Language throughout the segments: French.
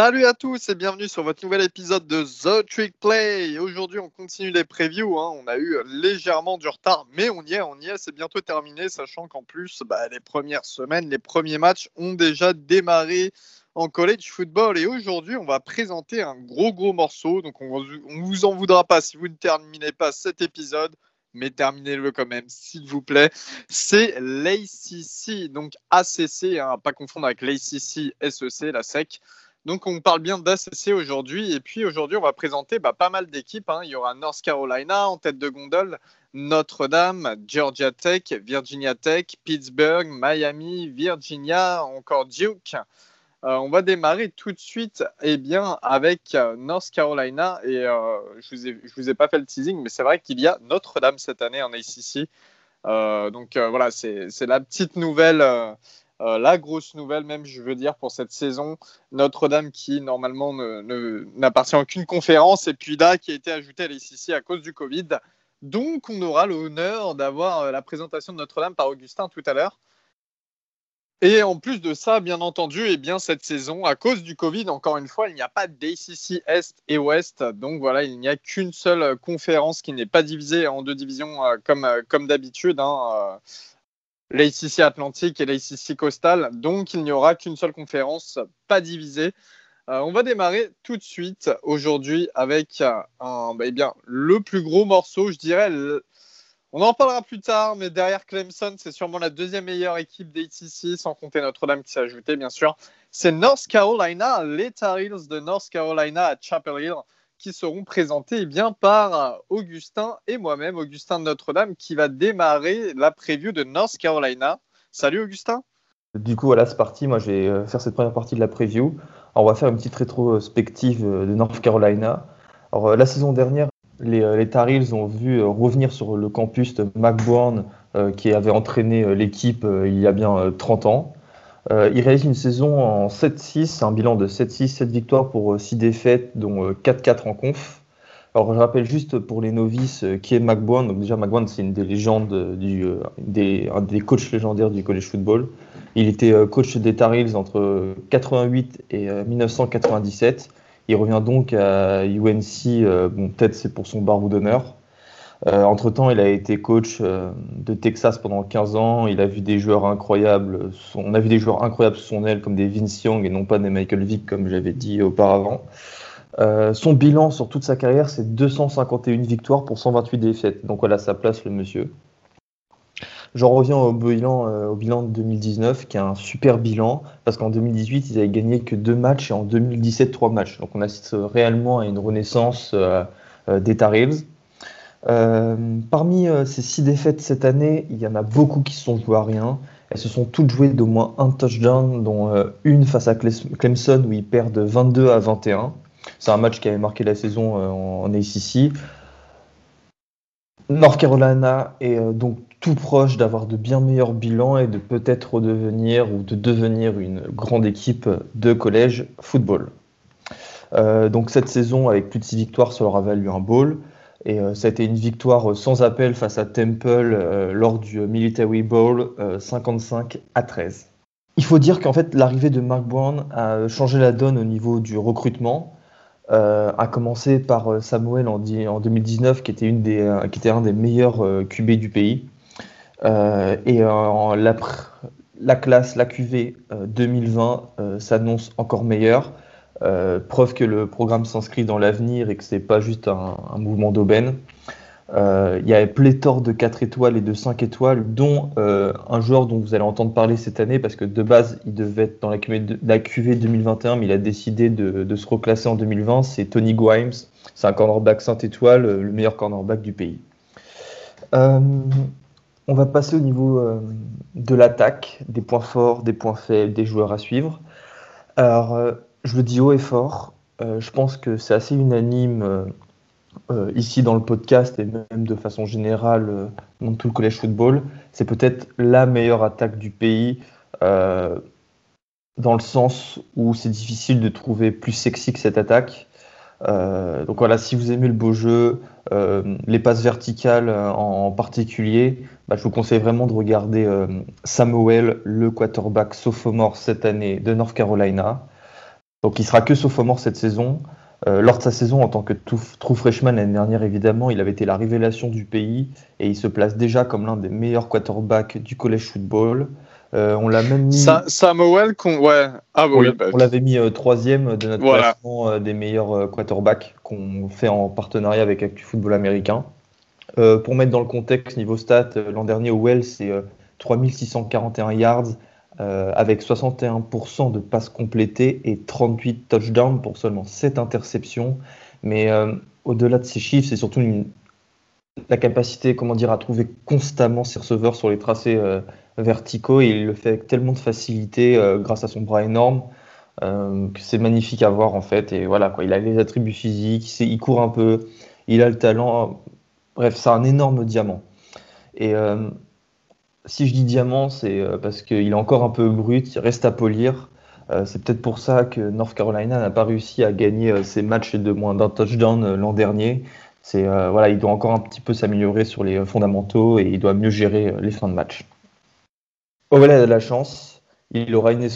Salut à tous et bienvenue sur votre nouvel épisode de The Trick Play. Aujourd'hui, on continue les previews. Hein. On a eu légèrement du retard, mais on y est, on y est. C'est bientôt terminé, sachant qu'en plus, bah, les premières semaines, les premiers matchs ont déjà démarré en college football. Et aujourd'hui, on va présenter un gros, gros morceau. Donc, on ne vous en voudra pas si vous ne terminez pas cet épisode mais terminez-le quand même, s'il vous plaît. C'est l'ACC, donc ACC, hein, pas confondre avec l'ACC SEC, la SEC. Donc on parle bien d'ACC aujourd'hui. Et puis aujourd'hui, on va présenter bah, pas mal d'équipes. Hein. Il y aura North Carolina en tête de gondole, Notre-Dame, Georgia Tech, Virginia Tech, Pittsburgh, Miami, Virginia, encore Duke. Euh, on va démarrer tout de suite eh bien, avec euh, North Carolina. Et euh, je ne vous, ai pas fait le teasing, mais c'est vrai qu'il y a Notre-Dame cette année en ACC. donc voilà, c'est la petite nouvelle euh, la grosse nouvelle, même, je veux dire, pour cette saison, Notre-Dame qui, normalement, n'appartient à aucune conférence, et puis là, qui a été ajouté à l'ICC à cause du Covid. Donc, on aura l'honneur d'avoir euh, la présentation de Notre-Dame par Augustin tout à l'heure. Et en plus de ça, bien entendu, et eh bien cette saison, à cause du Covid, encore une fois, il n'y a pas d'ACC Est et Ouest. Donc voilà, il n'y a qu'une seule conférence qui n'est pas divisée en deux divisions euh, comme, comme d'habitude. Hein, l'ACC Atlantique et l'ACC Coastal. Donc, il n'y aura qu'une seule conférence, pas divisée. Euh, on va démarrer tout de suite aujourd'hui avec euh, bah, eh bien, le plus gros morceau, je dirais. On en parlera plus tard, mais derrière Clemson, c'est sûrement la deuxième meilleure équipe d'ACC, sans compter Notre-Dame qui s'est ajoutée, bien sûr. C'est North Carolina, les Tar Heels de North Carolina à Chapel Hill qui seront présentés eh bien, par Augustin et moi-même, Augustin de Notre-Dame, qui va démarrer la preview de North Carolina. Salut Augustin. Du coup, voilà, c'est parti. Moi, je vais euh, faire cette première partie de la preview. on va faire une petite rétrospective euh, de North Carolina. Alors, euh, la saison dernière, les, les Tar Heels ont vu revenir sur le campus de McBourne, qui avait entraîné l'équipe il y a bien 30 ans. Euh, il réalise une saison en 7-6, un bilan de 7-6, 7 victoires pour 6 euh, défaites, dont 4-4 euh, en conf. Alors je rappelle juste pour les novices qui est McBourne. Donc déjà McBourne c'est une des légendes du, des, un des coachs légendaires du college football. Il était coach des Tar Heels entre 88 et 1997. Il revient donc à UNC, bon peut-être c'est pour son barreau d'honneur. Euh, entre-temps, il a été coach euh, de Texas pendant 15 ans. Il a vu des joueurs incroyables. on a vu des joueurs incroyables sous son aile, comme des Vince Young et non pas des Michael Vick, comme j'avais dit auparavant. Euh, son bilan sur toute sa carrière, c'est 251 victoires pour 128 défaites. Donc voilà, ça place le monsieur. J'en reviens au bilan, de 2019, qui est un super bilan, parce qu'en 2018, ils avaient gagné que deux matchs et en 2017, trois matchs. Donc on assiste réellement à une renaissance des Tar Heels. Euh, parmi euh, ces six défaites cette année, il y en a beaucoup qui se sont jouées à rien. Elles se sont toutes jouées d'au moins un touchdown, dont euh, une face à Clemson où ils perdent 22 à 21. C'est un match qui avait marqué la saison en ACC. North Carolina est donc tout proche d'avoir de bien meilleurs bilans et de peut-être redevenir ou de devenir une grande équipe de collège football. donc cette saison, avec plus de six victoires, ça leur a valu un bowl. Et euh, ça a été une victoire euh, sans appel face à Temple euh, lors du Military Bowl 55 à 13. Il faut dire qu'en fait, l'arrivée de Mark Brown a changé la donne au niveau du recrutement. Euh, a commencé par Samuel en, en 2019, qui était, une des, qui était un des meilleurs QB du pays. et la, la, classe, la QV 2020 s'annonce encore meilleure. Euh, preuve que le programme s'inscrit dans l'avenir et que c'est pas juste un, mouvement d'aubaine. Euh, il y a pléthore de 4 étoiles et de 5 étoiles, dont euh, un joueur dont vous allez entendre parler cette année, parce que de base, il devait être dans la QV, 2021, mais il a décidé de, se reclasser en 2020. C'est Tony Grimes. C'est un cornerback 5 étoiles, le meilleur cornerback du pays. on va passer au niveau de l'attaque, des points forts, des points faibles, des joueurs à suivre. Alors, je le dis haut et fort. Euh, je pense que c'est assez unanime euh, euh, ici dans le podcast et même de façon générale dans tout le collège football. C'est peut-être la meilleure attaque du pays dans le sens où c'est difficile de trouver plus sexy que cette attaque. donc voilà, si vous aimez le beau jeu, les passes verticales en, particulier, bah, je vous conseille vraiment de regarder Samuel, le quarterback sophomore cette année de North Carolina. Donc il sera que sophomore cette saison. Euh, lors de sa saison en tant que true freshman l'année dernière, évidemment, il avait été la révélation du pays et il se place déjà comme l'un des meilleurs quarterbacks du college football. Euh, on l'a même mis. Samuel, ouais. Ah, on, bah, on l'avait mis euh, troisième de notre classement des meilleurs quarterbacks qu'on fait en partenariat avec Actu Football Américain. pour mettre dans le contexte, niveau stats, l'an dernier, Well, c'est 3641 yards, euh, avec 61% de passes complétées et 38 touchdowns pour seulement 7 interceptions. Mais euh, au-delà de ces chiffres, c'est surtout la capacité comment dire, à trouver constamment ses receveurs sur les tracés euh, verticaux. Et il le fait avec tellement de facilité grâce à son bras énorme que c'est magnifique à voir en fait. Et voilà, il a les attributs physiques, il, court un peu, il a le talent. Bref, c'est un énorme diamant. Si je dis diamant, c'est euh, parce qu'il est encore un peu brut, il reste à polir. Euh, c'est peut-être pour ça que North Carolina n'a pas réussi à gagner euh, ses matchs de moins d'un touchdown l'an dernier. C'est voilà, il doit encore un petit peu s'améliorer sur les fondamentaux et il doit mieux gérer les fins de match. Owell a de la chance. Il aura une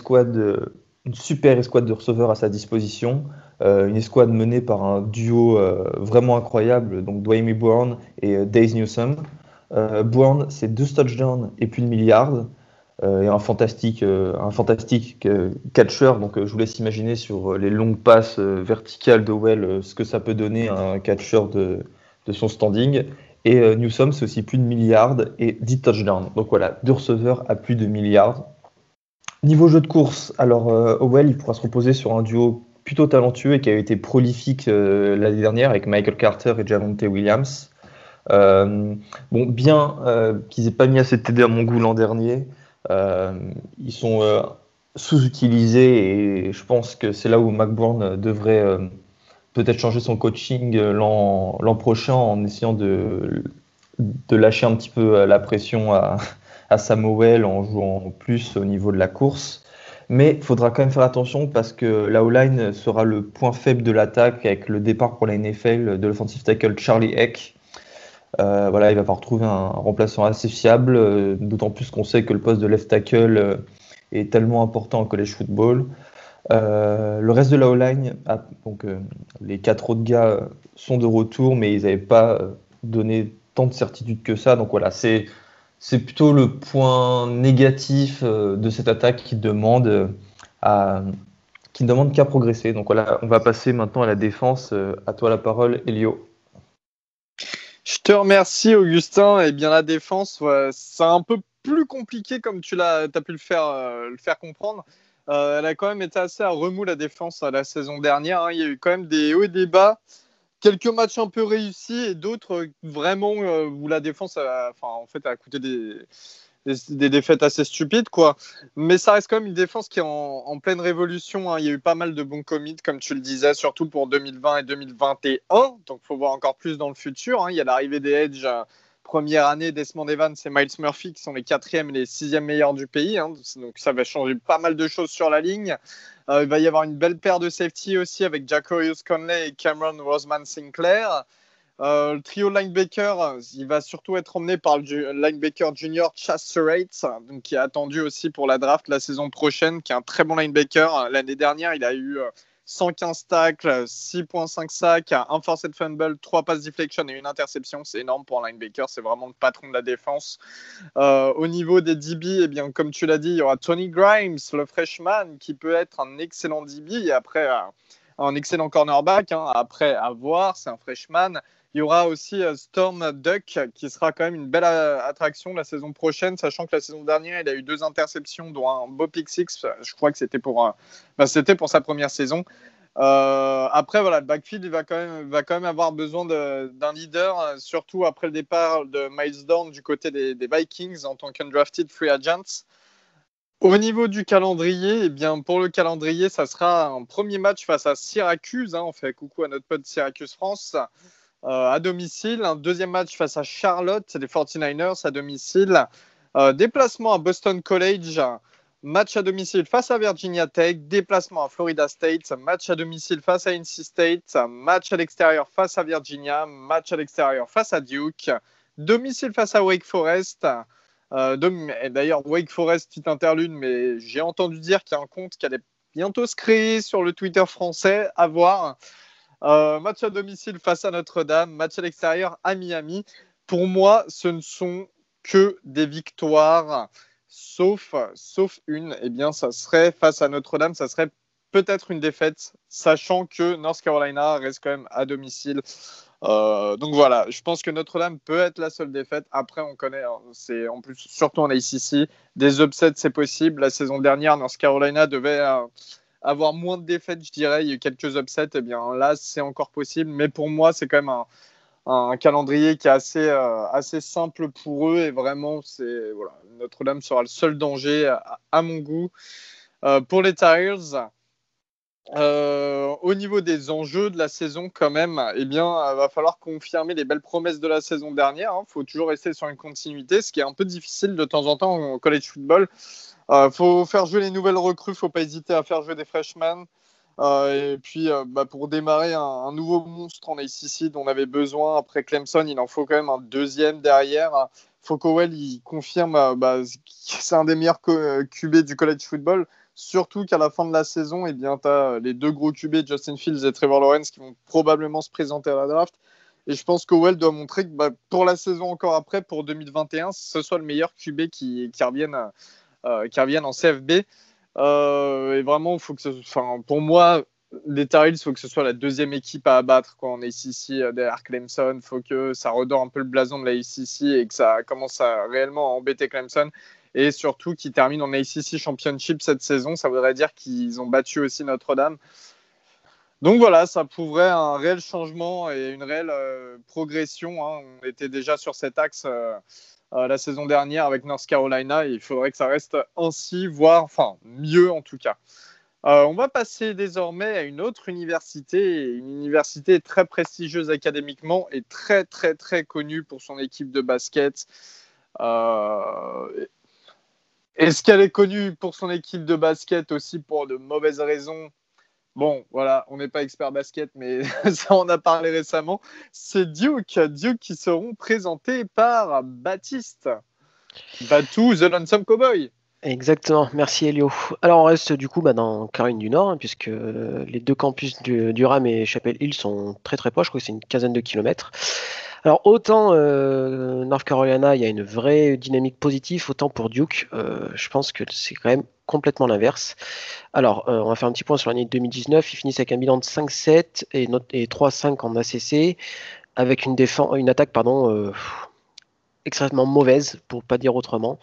une super escouade de receveurs à sa disposition. une escouade menée par un duo vraiment incroyable, donc Dwayne Brown et Daze Newsom. Euh, Bourne, c'est deux touchdowns et plus de milliards. Euh, et un fantastique, euh, un fantastique catcher. Donc, je vous laisse imaginer sur les longues passes verticales de Well ce que ça peut donner à un catcher de, de son standing. Et Newsom, c'est aussi plus de milliards et 10 touchdowns. Donc voilà, deux receveurs à plus de milliards. Niveau jeu de course, alors Owell, il pourra se reposer sur un duo plutôt talentueux et qui a été prolifique l'année dernière avec Michael Carter et Javonte Williams. Euh, bon, bien euh, qu'ils aient pas mis assez de TD à mon goût l'an dernier. Euh, ils sont sous-utilisés et je pense que c'est là où McBourne devrait peut-être changer son coaching l'an prochain en essayant de, lâcher un petit peu la pression à, à Samuel en jouant plus au niveau de la course. Mais il faudra quand même faire attention parce que la O-line sera le point faible de l'attaque avec le départ pour la NFL de l'offensive tackle Charlie Eck euh, voilà, il va falloir trouver un remplaçant assez fiable, euh, d'autant plus qu'on sait que le poste de left tackle euh, est tellement important en college football. le reste de la O-line, ah, donc les quatre autres gars sont de retour, mais ils n'avaient pas donné tant de certitude que ça. Donc voilà, c'est c'est plutôt le point négatif de cette attaque qui demande qui ne demande qu'à progresser. Donc voilà, on va passer maintenant à la défense. À toi la parole, Elio. Je te remercie, Augustin. Et eh bien, la défense, c'est un peu plus compliqué comme tu l'as, as pu le faire, euh, le faire comprendre. Euh, elle a quand même été assez à remous, la défense, la saison dernière. Hein. Il y a eu quand même des hauts et des bas. Quelques matchs un peu réussis et d'autres vraiment euh, où la défense enfin, en fait, a coûté des, des, défaites assez stupides, quoi. Mais ça reste quand même une défense qui est en, pleine révolution. Hein. Il y a eu pas mal de bons commits, comme tu le disais, surtout pour 2020 et 2021. Donc, il faut voir encore plus dans le futur. Hein. Il y a l'arrivée des Edge. Euh, première année, Desmond Evans et Miles Murphy qui sont les quatrièmes et les sixièmes meilleurs du pays. Hein. Donc ça va changer pas mal de choses sur la ligne. Euh, il va y avoir une belle paire de safety aussi avec Jacorius Conley et Cameron Roseman Sinclair. Euh, le trio linebacker, il va surtout être emmené par le linebacker junior Chas Surratt, qui est attendu aussi pour la draft la saison prochaine, qui est un très bon linebacker. L'année dernière, il a eu 115 euh, tacles, 6.5 sacs, un forced fumble, 3 passes deflection et une interception. C'est énorme pour un linebacker, c'est vraiment le patron de la défense. Euh, au niveau des DB, eh bien, comme tu l'as dit, il y aura Tony Grimes, le freshman, qui peut être un excellent DB et après un excellent cornerback. Hein. après, à voir, c'est un freshman. Il y aura aussi euh, Storm Duck qui sera quand même une belle euh, attraction la saison prochaine, sachant que la saison dernière, il a eu deux interceptions, dont un beau pick six. Je crois que c'était pour, bah, c'était pour sa première saison. Après, voilà, le backfield va, quand même, va quand même avoir besoin d'un leader, surtout après le départ de Miles Dorn du côté des, Vikings en tant qu'undrafted free agents. Au niveau du calendrier, eh bien, pour le calendrier, ça sera un premier match face à Syracuse. Hein. on fait coucou à notre pote Syracuse France. Euh, à domicile. Un deuxième match face à Charlotte, les 49ers à domicile. Euh, déplacement à Boston College. Match à domicile face à Virginia Tech, déplacement à Florida State, match à domicile face à NC State, match à l'extérieur face à Virginia, match à l'extérieur face à Duke, domicile face à Wake Forest. Euh, D'ailleurs, Wake Forest, petite interlude, mais j'ai entendu dire qu'il y a un compte qui allait bientôt se créer sur le Twitter français, à voir. Euh, match à domicile face à Notre-Dame, match à l'extérieur à Miami. Pour moi, ce ne sont que des victoires, sauf, sauf une. Eh bien, ça serait face à Notre-Dame, ça serait peut-être une défaite, sachant que North Carolina reste quand même à domicile. Euh, donc voilà, je pense que Notre-Dame peut être la seule défaite. Après, on connaît, hein, c'est en plus, surtout en ACC, des upsets, c'est possible. La saison dernière, North Carolina devait euh, avoir moins de défaites, je dirais. Eu quelques upsets. Et eh bien là, c'est encore possible. Mais pour moi, c'est quand même un, calendrier qui est assez, euh, assez simple pour eux. Et vraiment, voilà, Notre-Dame sera le seul danger à, mon goût. pour les Tigers, euh, au niveau des enjeux de la saison, quand même, eh bien, il va falloir confirmer les belles promesses de la saison dernière. Il hein. faut toujours rester sur une continuité, ce qui est un peu difficile de temps en temps au college football. Il euh, faut faire jouer les nouvelles recrues, il ne faut pas hésiter à faire jouer des freshmen. Euh, et puis, bah, pour démarrer un, nouveau monstre en ACC dont on avait besoin après Clemson, il en faut quand même un deuxième derrière. Focowell, il confirme bah, c'est un des meilleurs QB du college football. Surtout qu'à la fin de la saison, eh tu as les deux gros QB, Justin Fields et Trevor Lawrence, qui vont probablement se présenter à la draft. Et je pense qu'Owell doit montrer que bah, pour la saison encore après, pour 2021, ce soit le meilleur QB qui, revienne, euh, qui revienne en CFB. Euh, et vraiment, faut que enfin, pour moi, les Tar il faut que ce soit la deuxième équipe à abattre est ici euh, derrière Clemson. Il faut que ça redore un peu le blason de la ACC et que ça commence à réellement embêter Clemson et surtout qui terminent en ACC Championship cette saison. Ça voudrait dire qu'ils ont battu aussi Notre-Dame. Donc voilà, ça prouverait un réel changement et une réelle euh, progression. Hein. On était déjà sur cet axe euh, euh, la saison dernière avec North Carolina. Il faudrait que ça reste ainsi, voire enfin mieux en tout cas. on va passer désormais à une autre université, une université très prestigieuse académiquement et très très très connue pour son équipe de basket. Est-ce qu'elle est connue pour son équipe de basket aussi pour de mauvaises raisons? Bon, voilà, on n'est pas expert basket, mais ça on a parlé récemment. C'est Duke, Duke qui seront présentés par Baptiste. Batou, The Lonesome Cowboy. Exactement, merci Elio. Alors on reste du coup bah, dans Caroline du Nord, hein, puisque les deux campus du, Durham et Chapel Hill sont très très proches, je crois que c'est une quinzaine de kilomètres. Alors autant euh, North Carolina, il y a une vraie dynamique positive, autant pour Duke, euh, je pense que c'est quand même complètement l'inverse. Alors, euh, on va faire un petit point sur l'année 2019. Ils finissent avec un bilan de 5-7 et, et 3-5 en ACC, avec une, une attaque pardon, extrêmement mauvaise, pour pas dire autrement.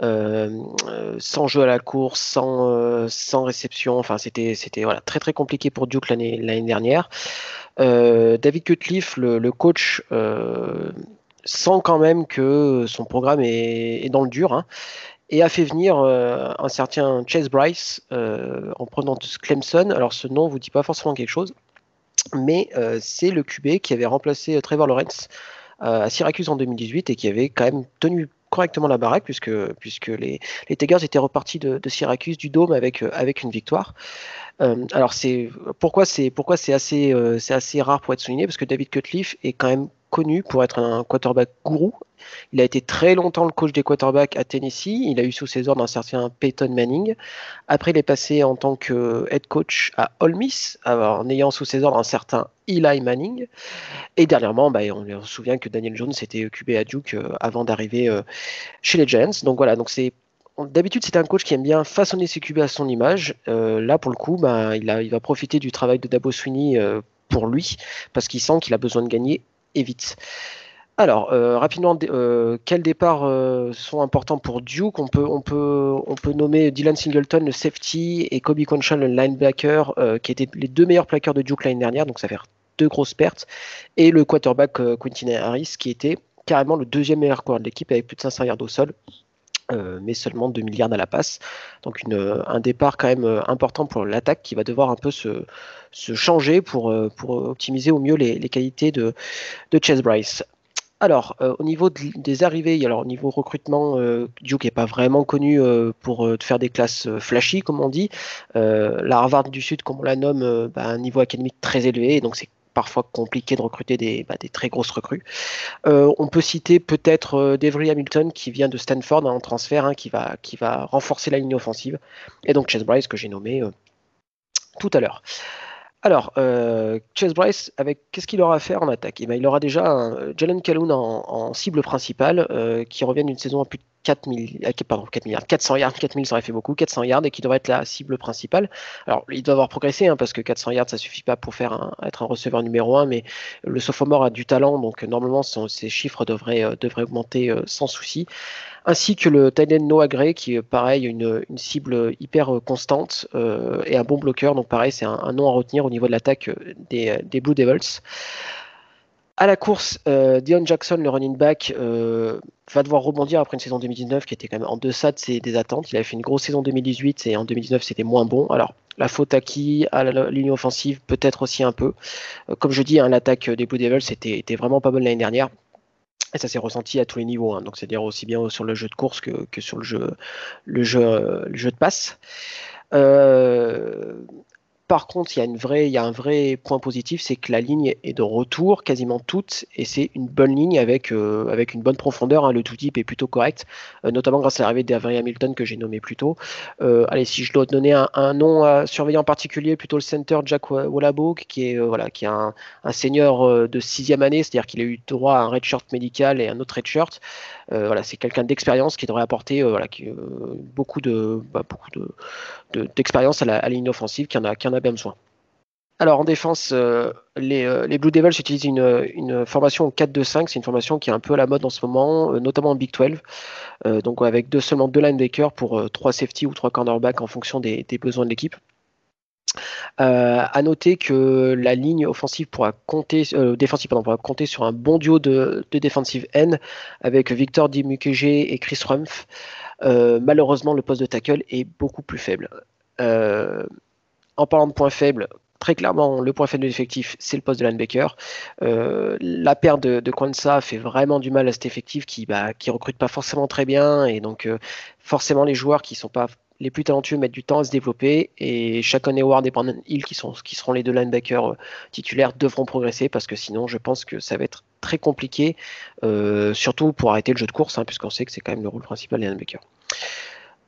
sans jeu à la course, sans, sans réception. Enfin, c'était voilà, très très compliqué pour Duke l'année dernière. Euh, David Cutcliffe, le, coach, euh, sent quand même que son programme est, dans le dur hein, et a fait venir euh, un certain Chase Bryce en prenant Clemson. Alors ce nom vous dit pas forcément quelque chose, mais c'est le QB qui avait remplacé Trevor Lawrence à Syracuse en 2018 et qui avait quand même tenu correctement la baraque puisque, puisque les, les Tigers étaient repartis de, Syracuse du Dôme avec, avec une victoire. Euh, alors c'est pourquoi c'est pourquoi c'est assez euh, c'est assez rare pour être souligné parce que David Cutcliffe est quand même connu pour être un quarterback gourou. Il a été très longtemps le coach des quarterbacks à Tennessee. Il a eu sous ses ordres un certain Peyton Manning. Après, il est passé en tant que head coach à Ole Miss, en ayant sous ses ordres un certain Eli Manning. Et dernièrement, bah, on, se souvient que Daniel Jones s'était occupé à Duke euh, avant d'arriver chez les Giants. Donc voilà, donc c'est D'habitude, c'est un coach qui aime bien façonner ses QB à son image. Euh, là, pour le coup, bah, il, va profiter du travail de Dabo Sweeney euh, pour lui, parce qu'il sent qu'il a besoin de gagner et. Alors, euh, rapidement, quels départs sont importants pour Duke? On peut nommer Dylan Singleton, le safety, et Kobe Conchal, le linebacker, qui étaient les deux meilleurs plaqueurs de Duke l'année dernière, donc ça fait deux grosses pertes, et le quarterback Quentin Harris, qui était carrément le deuxième meilleur coureur de l'équipe avec plus de 500 yards au sol. Euh, mais seulement 2 milliards à la passe. Donc une, un départ quand même euh, important pour l'attaque qui va devoir un peu se, se changer pour, euh, pour optimiser au mieux les, les qualités de, de Chase Bryce. Alors, au niveau des arrivées, alors au niveau recrutement, Duke n'est pas vraiment connu pour faire des classes flashy, comme on dit. la Harvard du Sud, comme on la nomme, bah, un niveau académique très élevé, donc c'est parfois compliqué de recruter des, bah, très grosses recrues. Euh, on peut citer peut-être euh, Devry Hamilton qui vient de Stanford en transfert, hein, qui, va, renforcer la ligne offensive. Et donc Chase Bryce que j'ai nommé, euh, tout à l'heure. Alors, Chase Bryce, avec qu'est-ce qu'il aura à faire en attaque? Eh ben, Il aura déjà Jalen Calhoun en, cible principale, qui revient d'une saison à plus de 4 euh, pardon, 4 milliards, 400 yards, 4000 ça aurait fait beaucoup, 400 yards et qui devrait être la cible principale. Alors, il doit avoir progressé hein, parce que 400 yards ça suffit pas pour faire être un receveur numéro 1, mais le sophomore a du talent donc normalement son, ses chiffres devraient, euh, augmenter euh, sans souci. Ainsi que le tight Noah Gray qui est pareil, une, cible hyper constante et un bon bloqueur, donc pareil, c'est un, nom à retenir au niveau de l'attaque des Blue Devils. À la course, euh, Dion Jackson, le running back, euh, va devoir rebondir après une saison 2019 qui était quand même en deçà de ses, des attentes. Il avait fait une grosse saison 2018 et en 2019 c'était moins bon. Alors la faute à qui? À ligne offensive, peut-être aussi un peu. Euh, comme je dis, hein, l'attaque des Blue Devils était, vraiment pas bonne l'année dernière. Et ça s'est ressenti à tous les niveaux, hein. donc c'est-à-dire aussi bien sur le jeu de course que, que sur le jeu, le jeu, le jeu de passe. Euh, par contre, il y, a une vraie, il y a un vrai point positif, c'est que la ligne est de retour quasiment toute, et c'est une bonne ligne avec, euh, une bonne profondeur. Hein. le tout type est plutôt correct, euh, notamment grâce à l'arrivée d'Avery Hamilton que j'ai nommé plus tôt. Euh, allez, si je dois donner un, nom à surveiller en particulier, plutôt le center Jack Wallabo, qui est, voilà, qui est un, senior de sixième année, c'est-à-dire qu'il a eu droit à un redshirt médical et un autre redshirt. voilà, c'est quelqu'un d'expérience qui devrait apporter voilà, beaucoup de bah, beaucoup de, d'expérience à, la, ligne offensive, qui en a, qui en a bien besoin. Alors en défense, euh, euh, les, Blue Devils utilisent une, formation au 4-2-5. C'est une formation qui est un peu à la mode en ce moment, euh, notamment en Big 12. donc avec deux, seulement deux linebackers pour trois safety ou trois cornerbacks en fonction des, besoins de l'équipe. à noter que la ligne offensive pourra compter, défensive pourra compter sur un bon duo de, de defensive end avec Victor Dimukege et Chris Rumpf. malheureusement, le poste de tackle est beaucoup plus faible. En parlant de points faibles, très clairement, le point faible de l'effectif, c'est le poste de linebacker. Euh, la perte de, de Kwanzaa fait vraiment du mal à cet effectif qui bah, qui recrute pas forcément très bien et donc euh, forcément les joueurs qui sont pas les plus talentueux mettent du temps à se développer et Chacon Howard et Brandon Hill qui seront les deux linebackers euh, titulaires devront progresser parce que sinon je pense que ça va être très compliqué, surtout pour arrêter le jeu de course hein, puisqu'on sait que c'est quand même le rôle principal des linebackers.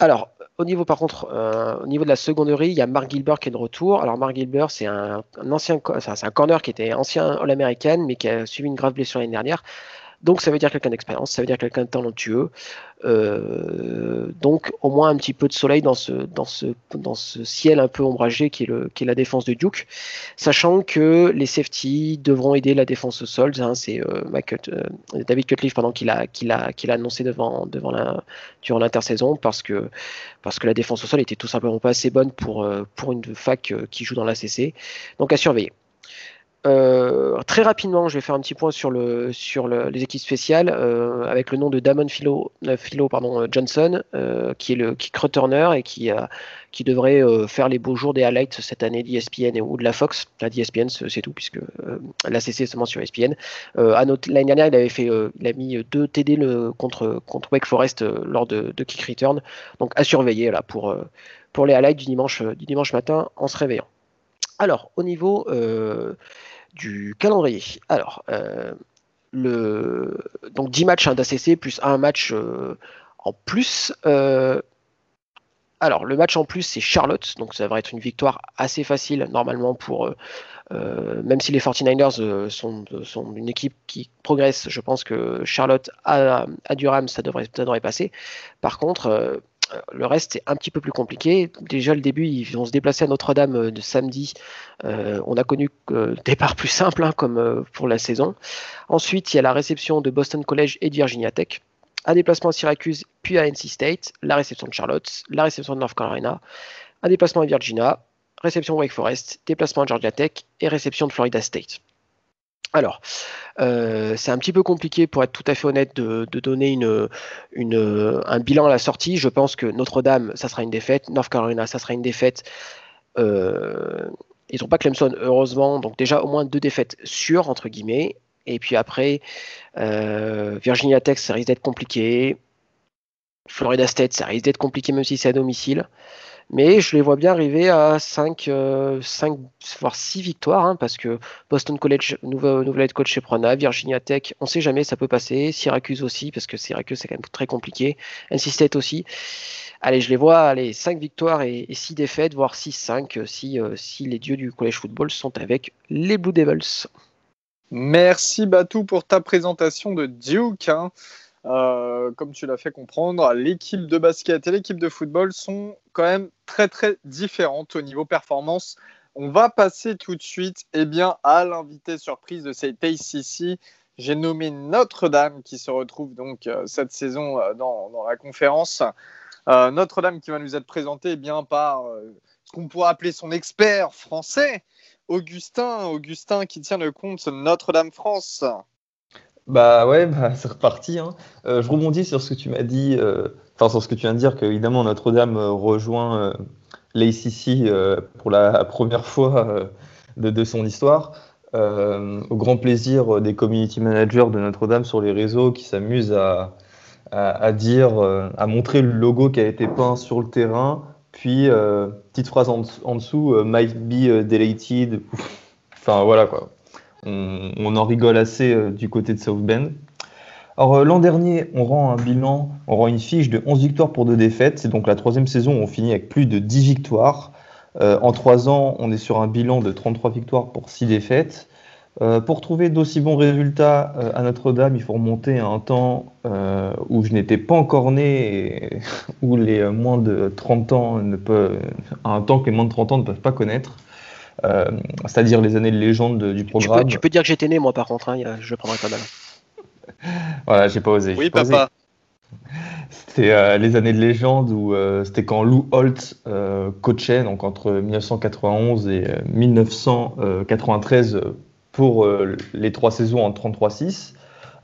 Alors, au niveau, par contre, euh, au niveau de la seconderie, il y a Mark Gilbert qui est de retour. Alors, Mark Gilbert, c'est un, ancien, c'est un corner qui était ancien All-American, mais qui a subi une grave blessure l'année dernière. Donc ça veut dire quelqu'un d'expérience, ça veut dire quelqu'un de talentueux. Euh, donc au moins un petit peu de soleil dans ce, dans ce, dans ce ciel un peu ombragé qui est, le, qui est la défense de Duke, sachant que les safety devront aider la défense au sol. Hein, c'est euh, euh, David Cutcliffe pendant qu'il a, a, a annoncé devant, devant durant l'intersaison parce que, parce que la défense au sol était tout simplement pas assez bonne pour, pour une fac qui joue dans la CC. Donc à surveiller. Euh, très rapidement, je vais faire un petit point sur, le, sur les équipes spéciales avec le nom de Damon Philo, euh, Philo pardon, Johnson, euh, qui est le kick returner et qui, qui devrait faire les beaux jours des highlights cette année d'ESPN ou de la Fox. La d'ESPN, c'est tout, puisque la CC est seulement sur ESPN. L'année dernière, il avait fait, il a mis deux TD le, contre, contre Wake Forest lors de, de, kick return. Donc à surveiller là, pour, pour les highlights du dimanche, du dimanche matin en se réveillant. Alors, au niveau du calendrier. Alors, euh, le, donc 10 matchs d'ACC plus un match euh, en plus. Euh, alors, le match en plus, c'est Charlotte, donc ça devrait être une victoire assez facile normalement pour. même si les 49ers sont, sont, une équipe qui progresse, je pense que Charlotte à, Durham, ça devrait passer. Par contre, le reste est un petit peu plus compliqué. Déjà le début, ils vont se déplacer à Notre-Dame euh, de samedi. Euh, on a connu euh, départ plus simple hein, comme pour la saison. Ensuite, il y a la réception de Boston College et de Virginia Tech. Un déplacement à Syracuse, puis à NC State, la réception de Charlotte, la réception de North Carolina, un déplacement à Virginia, réception Wake Forest, déplacement à Georgia Tech et réception de Florida State. Alors, euh, c'est un petit peu compliqué pour être tout à fait honnête de, donner un bilan à la sortie. Je pense que Notre-Dame, ça sera une défaite. North Carolina, ça sera une défaite. Euh, ils n'ont pas Clemson, heureusement. Donc déjà au moins deux défaites sûres, entre guillemets. Et puis après, euh, Virginia Tech, ça risque d'être compliqué. Florida State, ça risque d'être compliqué même si c'est à domicile. Mais je les vois bien arriver à 5, 5 voire 6 victoires, hein, parce que Boston College, nouveau, nouvel head coach chez Prana, Virginia Tech, on ne sait jamais, ça peut passer. Syracuse aussi, parce que Syracuse c'est quand même très compliqué. NC State aussi. Allez, je les vois, allez, 5 victoires et, 6 défaites, voire 6-5 si, si les dieux du college football sont avec les Blue Devils. Merci Batou pour ta présentation de Duke. Hein. Euh, comme tu l'as fait comprendre, l'équipe de basket et l'équipe de football sont quand même très très différentes au niveau performance. On va passer tout de suite eh bien, à l'invité surprise de cette ACC. J'ai nommé Notre-Dame qui se retrouve donc euh, cette saison euh, dans, la conférence. Notre-Dame qui va nous être présentée eh bien, par ce qu'on pourrait appeler son expert français, Augustin, Augustin qui tient le compte Notre-Dame France. Bah ouais, bah, c'est reparti. Hein. Euh, je rebondis sur ce que tu m'as dit, euh, enfin sur ce que tu viens de dire, qu'évidemment Notre-Dame euh, rejoint l'ACC pour la première fois de, son histoire. au grand plaisir des community managers de Notre-Dame sur les réseaux qui s'amusent à, à, dire, à montrer le logo qui a été peint sur le terrain puis, euh, petite phrase en, dessous, euh, might be euh, deleted. enfin, voilà quoi. On, en rigole assez du côté de South Bend. Alors, l'an dernier, on rend un bilan, on rend une fiche de 11 victoires pour 2 défaites. C'est donc la troisième saison où on finit avec plus de 10 victoires. en 3 ans, on est sur un bilan de 33 victoires pour 6 défaites. Euh, pour trouver d'aussi bons résultats euh, à Notre-Dame, il faut remonter à un temps euh, où je n'étais pas encore né et où les moins de 30 ans ne peuvent, à un temps que les moins de 30 ans ne peuvent pas connaître, c'est-à-dire les années de légende du programme. Tu peux, dire que j'étais né, moi, par contre, hein, je prendrai pas mal. voilà, j'ai pas osé. Oui, papa. C'était les années de légende où c'était quand Lou Holt coachait, donc entre 1991 et 1993 pour euh, les trois saisons en 33-6.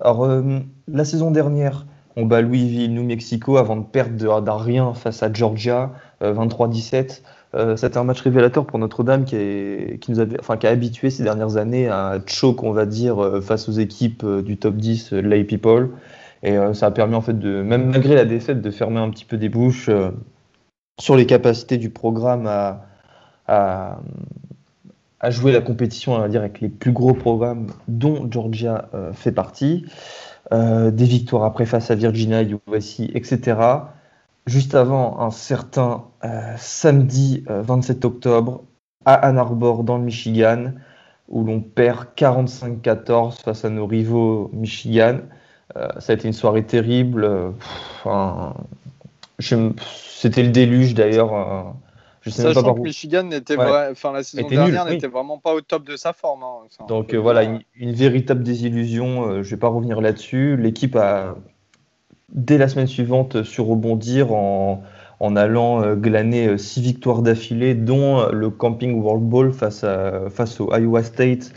Alors, euh, la saison dernière, on bat Louisville, New Mexico, avant de perdre d'un rien face à Georgia, 23-17. Euh, c'était un match révélateur pour Notre-Dame qui, nous a habitué ces dernières années à un choke, on va dire, face aux équipes du top 10 de l'A People. Et ça a permis, en fait, de, même malgré la défaite, de fermer un petit peu des bouches sur les capacités du programme à, jouer la compétition on va dire, avec les plus gros programmes dont Georgia euh, fait partie. Euh, des victoires après face à Virginia, USC, etc. Juste avant un certain euh, samedi 27 octobre à Ann Arbor dans le Michigan, où l'on perd 45-14 face à nos rivaux Michigan. ça a été une soirée terrible. C'était le déluge d'ailleurs Sachant que Michigan n'était enfin la saison dernière n'était vraiment pas au top de sa forme. Hein. Donc euh, voilà, une, véritable désillusion. Euh, je vais pas revenir là-dessus. L'équipe a dès la semaine suivante su rebondir en, en allant euh, glaner six victoires d'affilée, dont le Camping World Bowl face, à, face au Iowa State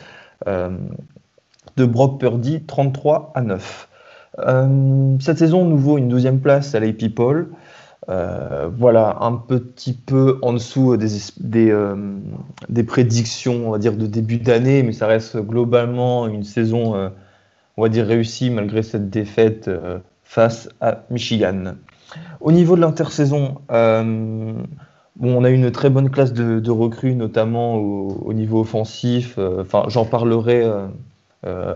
de Brock Purdy, 33 à 9. cette saison, nouveau une deuxième place à l'AP. Euh, voilà, un petit peu en dessous des, des, euh, des, prédictions, on va dire, de début d'année, mais ça reste globalement une saison, euh, on va dire, réussie malgré cette défaite face à Michigan. Au niveau de l'intersaison, bon, on a une très bonne classe de, recrues, notamment au, au niveau offensif. Enfin, j'en parlerai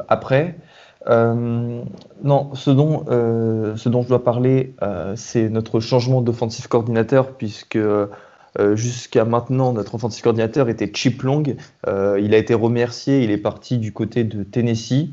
après. Euh, non, ce dont, euh, ce dont je dois parler, euh, c'est notre changement d'offensive coordinateur, puisque jusqu'à maintenant, notre offensive coordinateur était Chip Long. il a été remercié, il est parti du côté de Tennessee.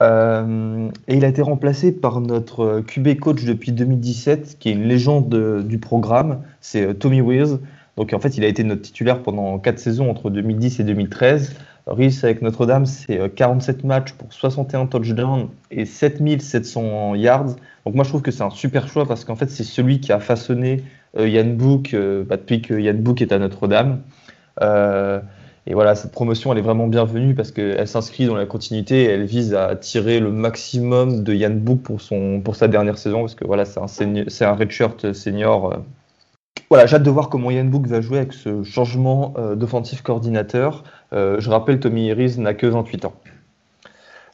Et il a été remplacé par notre QB coach depuis 2017, qui est une légende du programme, c'est Tommy Weirs. Donc en fait, il a été notre titulaire pendant 4 saisons entre 2010 et 2013. Rhys avec Notre-Dame, c'est 47 euh, matchs pour 61 touchdowns et 7700 yards. Donc moi je trouve que c'est un super choix parce qu'en fait c'est celui qui a façonné euh, Yann Book euh, bah, depuis que Yann Book est à Notre-Dame. Et voilà, cette promotion elle est vraiment bienvenue parce qu'elle s'inscrit dans la continuité et elle vise à tirer le maximum de Yann Book pour, son, pour sa dernière saison parce que voilà, c'est un, c'est un redshirt senior. Voilà, j'ai hâte de voir comment Yann Book va jouer avec ce changement d'offensive coordinateur. Euh, je rappelle, Tommy Harris n'a que 28 ans.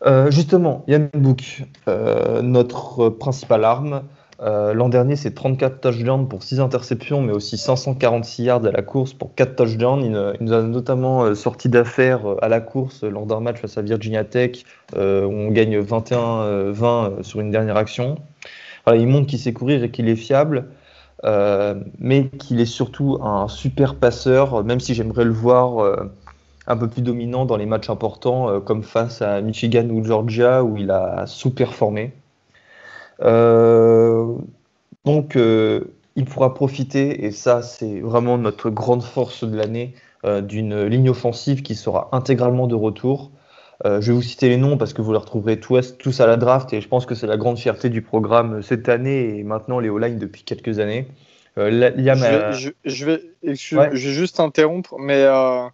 Euh, justement, Yann Book, euh, notre principale arme, L'an dernier, c'est 34 touchdowns pour 6 interceptions, mais aussi 546 yards à la course pour 4 touchdowns. Il, nous a notamment sorti d'affaires à la course lors d'un match face à Virginia Tech, où on gagne 21-20 sur une dernière action. il montre qu'il sait courir et qu'il est fiable. Euh, mais qu'il est surtout un super passeur, même si j'aimerais le voir euh, un peu plus dominant dans les matchs importants, euh, comme face à Michigan ou Georgia, où il a sous-performé. Donc, il pourra profiter, et ça, c'est vraiment notre grande force de l'année, d'une ligne offensive qui sera intégralement de retour. je vais vous citer les noms parce que vous les retrouverez tous, tous à la draft et je pense que c'est la grande fierté du programme cette année et maintenant les O-line depuis quelques années. Euh, je, vais, je, juste interrompre, mais euh,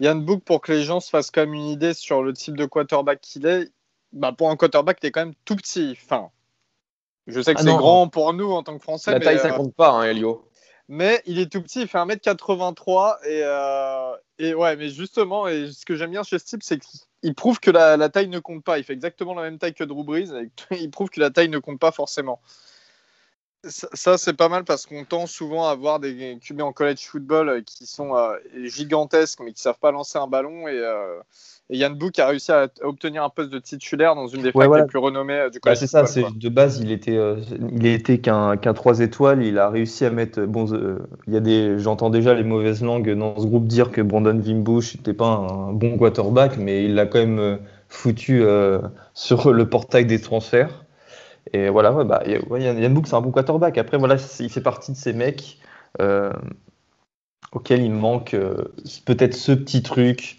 Yann Book, pour que les gens se fassent quand même une idée sur le type de quarterback qu'il est, bah, pour un quarterback, tu es quand même tout petit. Enfin, je sais que ah c'est grand pour nous en tant que Français. La taille, ça euh, compte pas, hein, Elio. Mais il est tout petit, il fait 1m83 et, et ouais, mais justement, et ce que j'aime bien chez ce type, c'est qu'il prouve que la, la, taille ne compte pas. Il fait exactement la même taille que Drew Brees et il prouve que la taille ne compte pas forcément. Ça, c'est pas mal parce qu'on tend souvent à voir des QB en college football euh, qui sont euh, gigantesques mais qui savent pas lancer un ballon. Et, euh, Yann Book a réussi à, obtenir un poste de titulaire dans une des facs les plus renommées du bah, college C'est ça, de base, il était, il était qu'un 3 étoiles. Il a réussi à mettre. Bon, il y a des, j'entends déjà les mauvaises langues dans ce groupe dire que Brandon Wimbush n'était pas un bon quarterback, mais il l'a quand même foutu sur le portail des transferts. Et voilà, ouais, bah, Yann Book, c'est un bon quarterback. Après, voilà, il fait partie de ces mecs euh, auxquels il manque euh, peut-être ce petit truc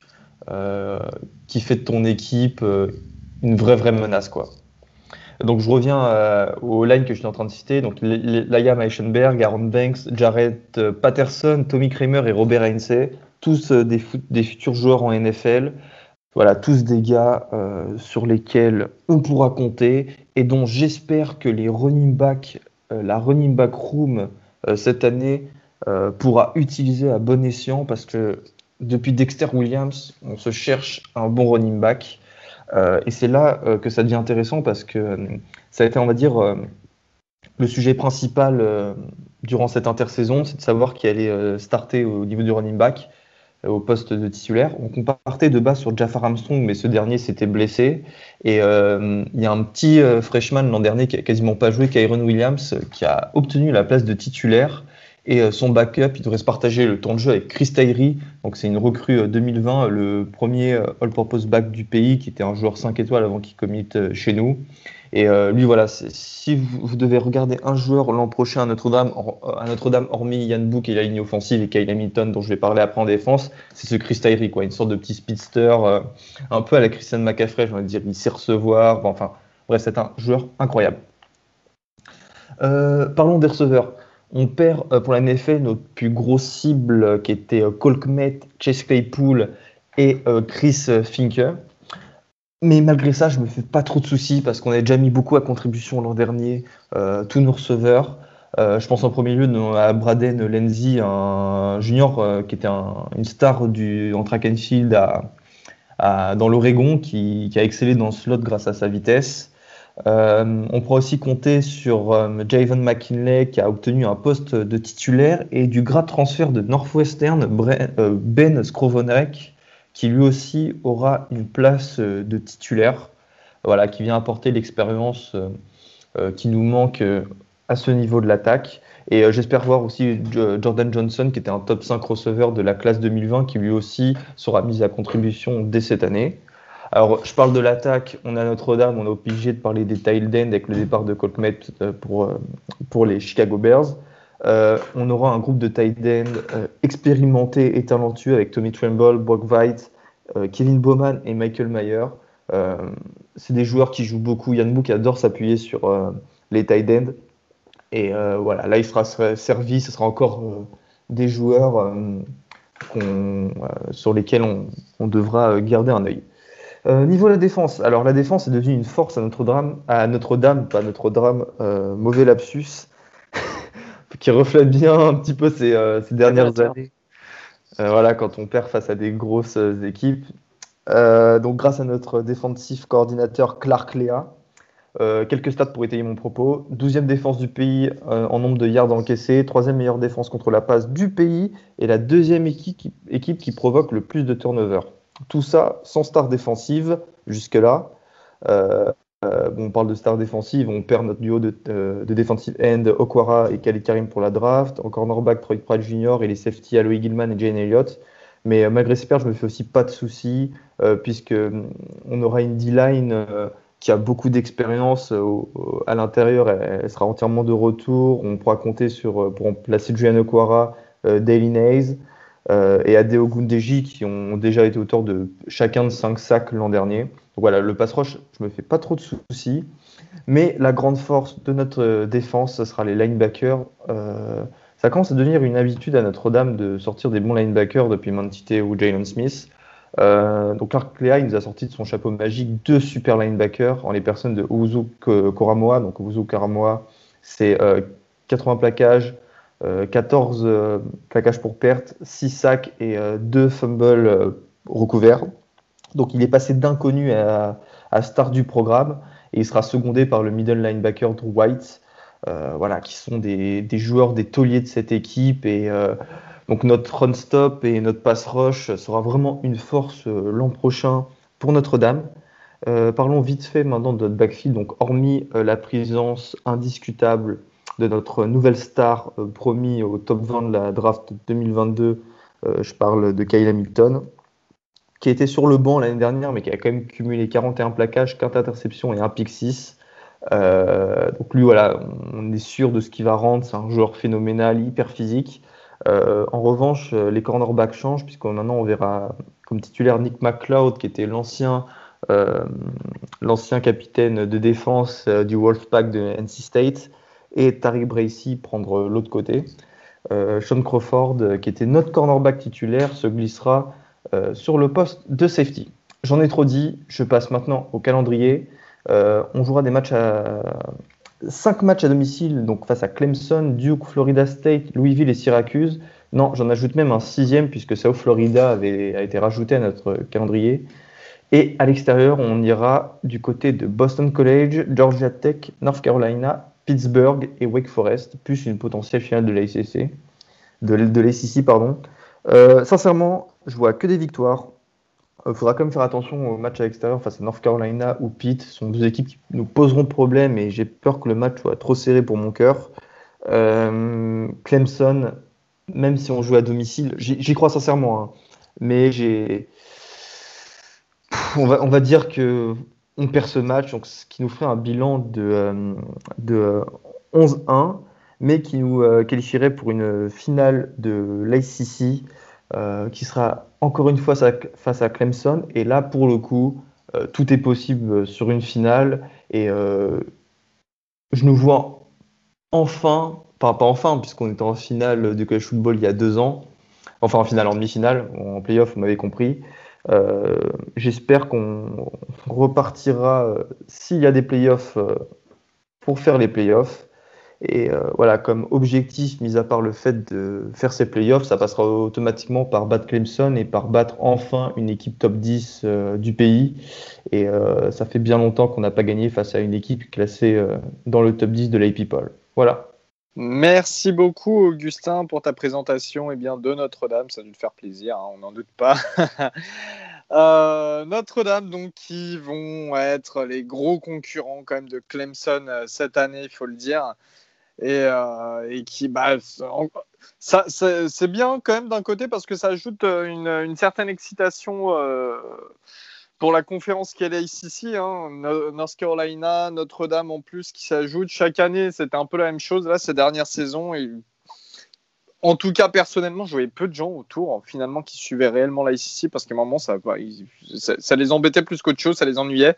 euh, qui fait de ton équipe une vraie, vraie menace. Quoi. Donc, je reviens au line que j'étais en train de citer. Donc, Liam Eichenberg, Aaron Banks, Jared Patterson, Tommy Kramer et Robert Heinze, tous des futurs joueurs en NFL. Voilà, tous des gars sur lesquels on pourra compter et dont j'espère que les running back, euh, la running back room euh, cette année euh, pourra utiliser à bon escient parce que depuis Dexter Williams, on se cherche un bon running back. et c'est là que ça devient intéressant parce que ça a été, on va dire, le sujet principal durant cette intersaison, c'est de savoir qui allait starter au niveau du running back. Euh, au poste de titulaire. On partait de bas sur Jafar Armstrong, mais ce dernier s'était blessé. Et euh, il y a un petit euh, freshman l'an dernier qui a quasiment pas joué, Kyron Williams, qui a obtenu la place de titulaire. Et son backup, il devrait se partager le temps de jeu avec Chris Tyree. Donc c'est une recrue 2020, le premier all-purpose back du pays, qui était un joueur 5 étoiles avant qu'il commite chez nous. Et euh, lui, voilà, si vous, devez regarder un joueur l'an prochain à Notre-Dame, à Notre-Dame, hormis Yann Book et la ligne offensive et Kyle Hamilton, dont je vais parler après en défense, c'est ce Chris Tyree, quoi, une sorte de petit speedster, euh, un peu à la Christian McCaffrey, j'ai dire, il sait recevoir, enfin, bref, c'est un joueur incroyable. Euh, parlons des receveurs. On perd pour la NFL notre plus grosse cible qui était Colkmet, Chase Claypool et Chris Finke. Mais malgré ça, je me fais pas trop de soucis parce qu'on a déjà mis beaucoup à contribution l'an dernier, euh, tous nos receveurs. Euh, je pense en premier lieu à Braden Lenzi, un junior euh, qui était une star du, en track and field dans l'Oregon, qui, a excellé dans le slot grâce à sa vitesse. on pourra aussi compter sur Javon McKinley qui a obtenu un poste de titulaire et du grade transfert de Northwestern, Ben Skrovonek, qui lui aussi aura une place euh, de titulaire, voilà, qui vient apporter l'expérience euh, euh, qui nous manque à ce niveau de l'attaque. Et j'espère voir aussi Jordan Johnson, qui était un top 5 receveur de la classe 2020, qui lui aussi sera mis à contribution dès cette année. Alors, je parle de l'attaque, on a Notre-Dame, on est obligé de parler des tail avec le départ de Colkmet pour, pour les Chicago Bears. Euh, on aura un groupe de tight end euh, expérimenté et talentueux avec Tommy Tremble, Brock White, euh, Kevin Bowman et Michael Mayer. c'est des joueurs qui jouent beaucoup. Yann Book adore s'appuyer sur les tight ends. Et voilà, là, il sera servi. Ce sera encore des joueurs sur lesquels on, devra garder un œil. niveau de la défense, alors la défense est devenue une force à Notre-Dame, à Notre-Dame, pas Notre-Dame, mauvais lapsus qui reflète bien un petit peu ces, euh, dernières années. Euh, voilà, quand on perd face à des grosses euh, équipes. donc, grâce à notre défensif coordinateur Clark Lea, quelques stats pour étayer mon propos. 12e défense du pays en nombre de yards encaissés, troisième meilleure défense contre la passe du pays et la deuxième équipe qui, équipe qui provoque le plus de turnovers. Tout ça sans star défensive jusque-là. Euh, on parle de star défensive, on perd notre duo de, euh, de defensive end, Okwara et Khalid Karim pour la draft, encore cornerback Troy Pratt Jr. et les safety Aloy Gilman et Jane Elliott. Mais euh, malgré ces pertes, je me fais aussi pas de soucis, puisque on aura une D-line qui a beaucoup d'expérience à l'intérieur, elle, sera entièrement de retour. On pourra compter sur pour placer Julian Okwara, Daily Nays et Adeo Gundeji qui ont déjà été auteurs de chacun de 5 sacs l'an dernier voilà, le pass rush, je me fais pas trop de soucis. Mais la grande force de notre défense, ce sera les linebackers. Euh, ça commence à devenir une habitude à Notre-Dame de sortir des bons linebackers depuis Mantite ou Jalen Smith. Euh, donc Clark Lea, il nous a sorti de son chapeau magique deux super linebackers en les personnes de Uzu Koramoa. Donc Uzu Koramoa, c'est 80 euh, plaquages, 14 plaquages pour perte, 6 sacs et 2 fumbles recouverts. Donc il est passé d'inconnu à, star du programme et il sera secondé par le middle linebacker Drew White, euh, voilà, qui sont des, joueurs, des tauliers de cette équipe. Et euh, donc notre run stop et notre pass rush sera vraiment une force euh, l'an prochain pour Notre-Dame. parlons vite fait maintenant de notre backfield. Donc hormis la présence indiscutable de notre nouvelle star promis au top 20 de la draft 2022, je parle de Kyle Hamilton qui était sur le banc l'année dernière, mais qui a quand même cumulé 41 plaquages, 4 interceptions et un pick 6. Euh, donc lui, voilà, on est sûr de ce qu'il va rendre. C'est un joueur phénoménal, hyper physique. Euh, en revanche, euh, les cornerbacks changent, puisque maintenant on verra comme titulaire Nick McLeod, qui était l'ancien l'ancien capitaine de défense du Wolfpack de NC State, et Tariq Bracy prendre l'autre côté. Sean Crawford, qui était notre cornerback titulaire, se glissera euh, sur le poste de safety. J'en ai trop dit, je passe maintenant au calendrier. Euh, on jouera des matchs à 5 matchs à domicile, donc face à Clemson, Duke, Florida State, Louisville et Syracuse. Non, j'en ajoute même un sixième puisque South Florida avait, a été rajouté à notre calendrier. Et à l'extérieur, on ira du côté de Boston College, Georgia Tech, North Carolina, Pittsburgh et Wake Forest, plus une potentielle finale de l'ACC, de, de pardon. Euh, sincèrement, je vois que des victoires. Il euh, faudra quand même faire attention au match à l'extérieur face à North Carolina ou Pitt. Ce sont deux équipes qui nous poseront problème et j'ai peur que le match soit trop serré pour mon cœur. Euh, Clemson, même si on joue à domicile, j'y crois sincèrement, hein. mais j'ai. On va, dire que on perd ce match, donc ce qui nous ferait un bilan de, de 11-1, mais qui nous qualifierait pour une finale de l'ACC euh, qui sera encore une fois face à Clemson. Et là, pour le coup, euh, tout est possible sur une finale. Et euh, je nous vois enfin, pas, pas enfin, puisqu'on était en finale du college football il y a deux ans, enfin en finale, en demi-finale, en playoff, vous m'avez compris. J'espère qu'on repartira, s'il y a des playoffs, pour faire les playoffs. Et euh, voilà, comme objectif, mis à part le fait de faire ces playoffs, ça passera automatiquement par battre Clemson et par battre enfin une équipe top 10 euh, du pays. Et euh, ça fait bien longtemps qu'on n'a pas gagné face à une équipe classée dans le top 10 de l'AP. Voilà. Merci beaucoup Augustin pour ta présentation eh bien, de Notre-Dame, ça a dû te faire plaisir, hein, on n'en doute pas. Notre-Dame, donc, qui vont être les gros concurrents quand même de Clemson cette année, il faut le dire et, euh, et qui bah, c'est bien quand même d'un côté parce que ça ajoute euh, une, une certaine excitation euh, pour la conférence qu'elle est ici, hein, North Carolina, Notre-Dame en plus qui s'ajoute. Chaque année, c'était un peu la même chose. Là ces dernières saisons et en tout cas personnellement, je voyais peu de gens autour finalement qui suivaient réellement la ICC parce qu'à un moment ça, ça, ça les embêtait plus qu'autre chose, ça les ennuyait.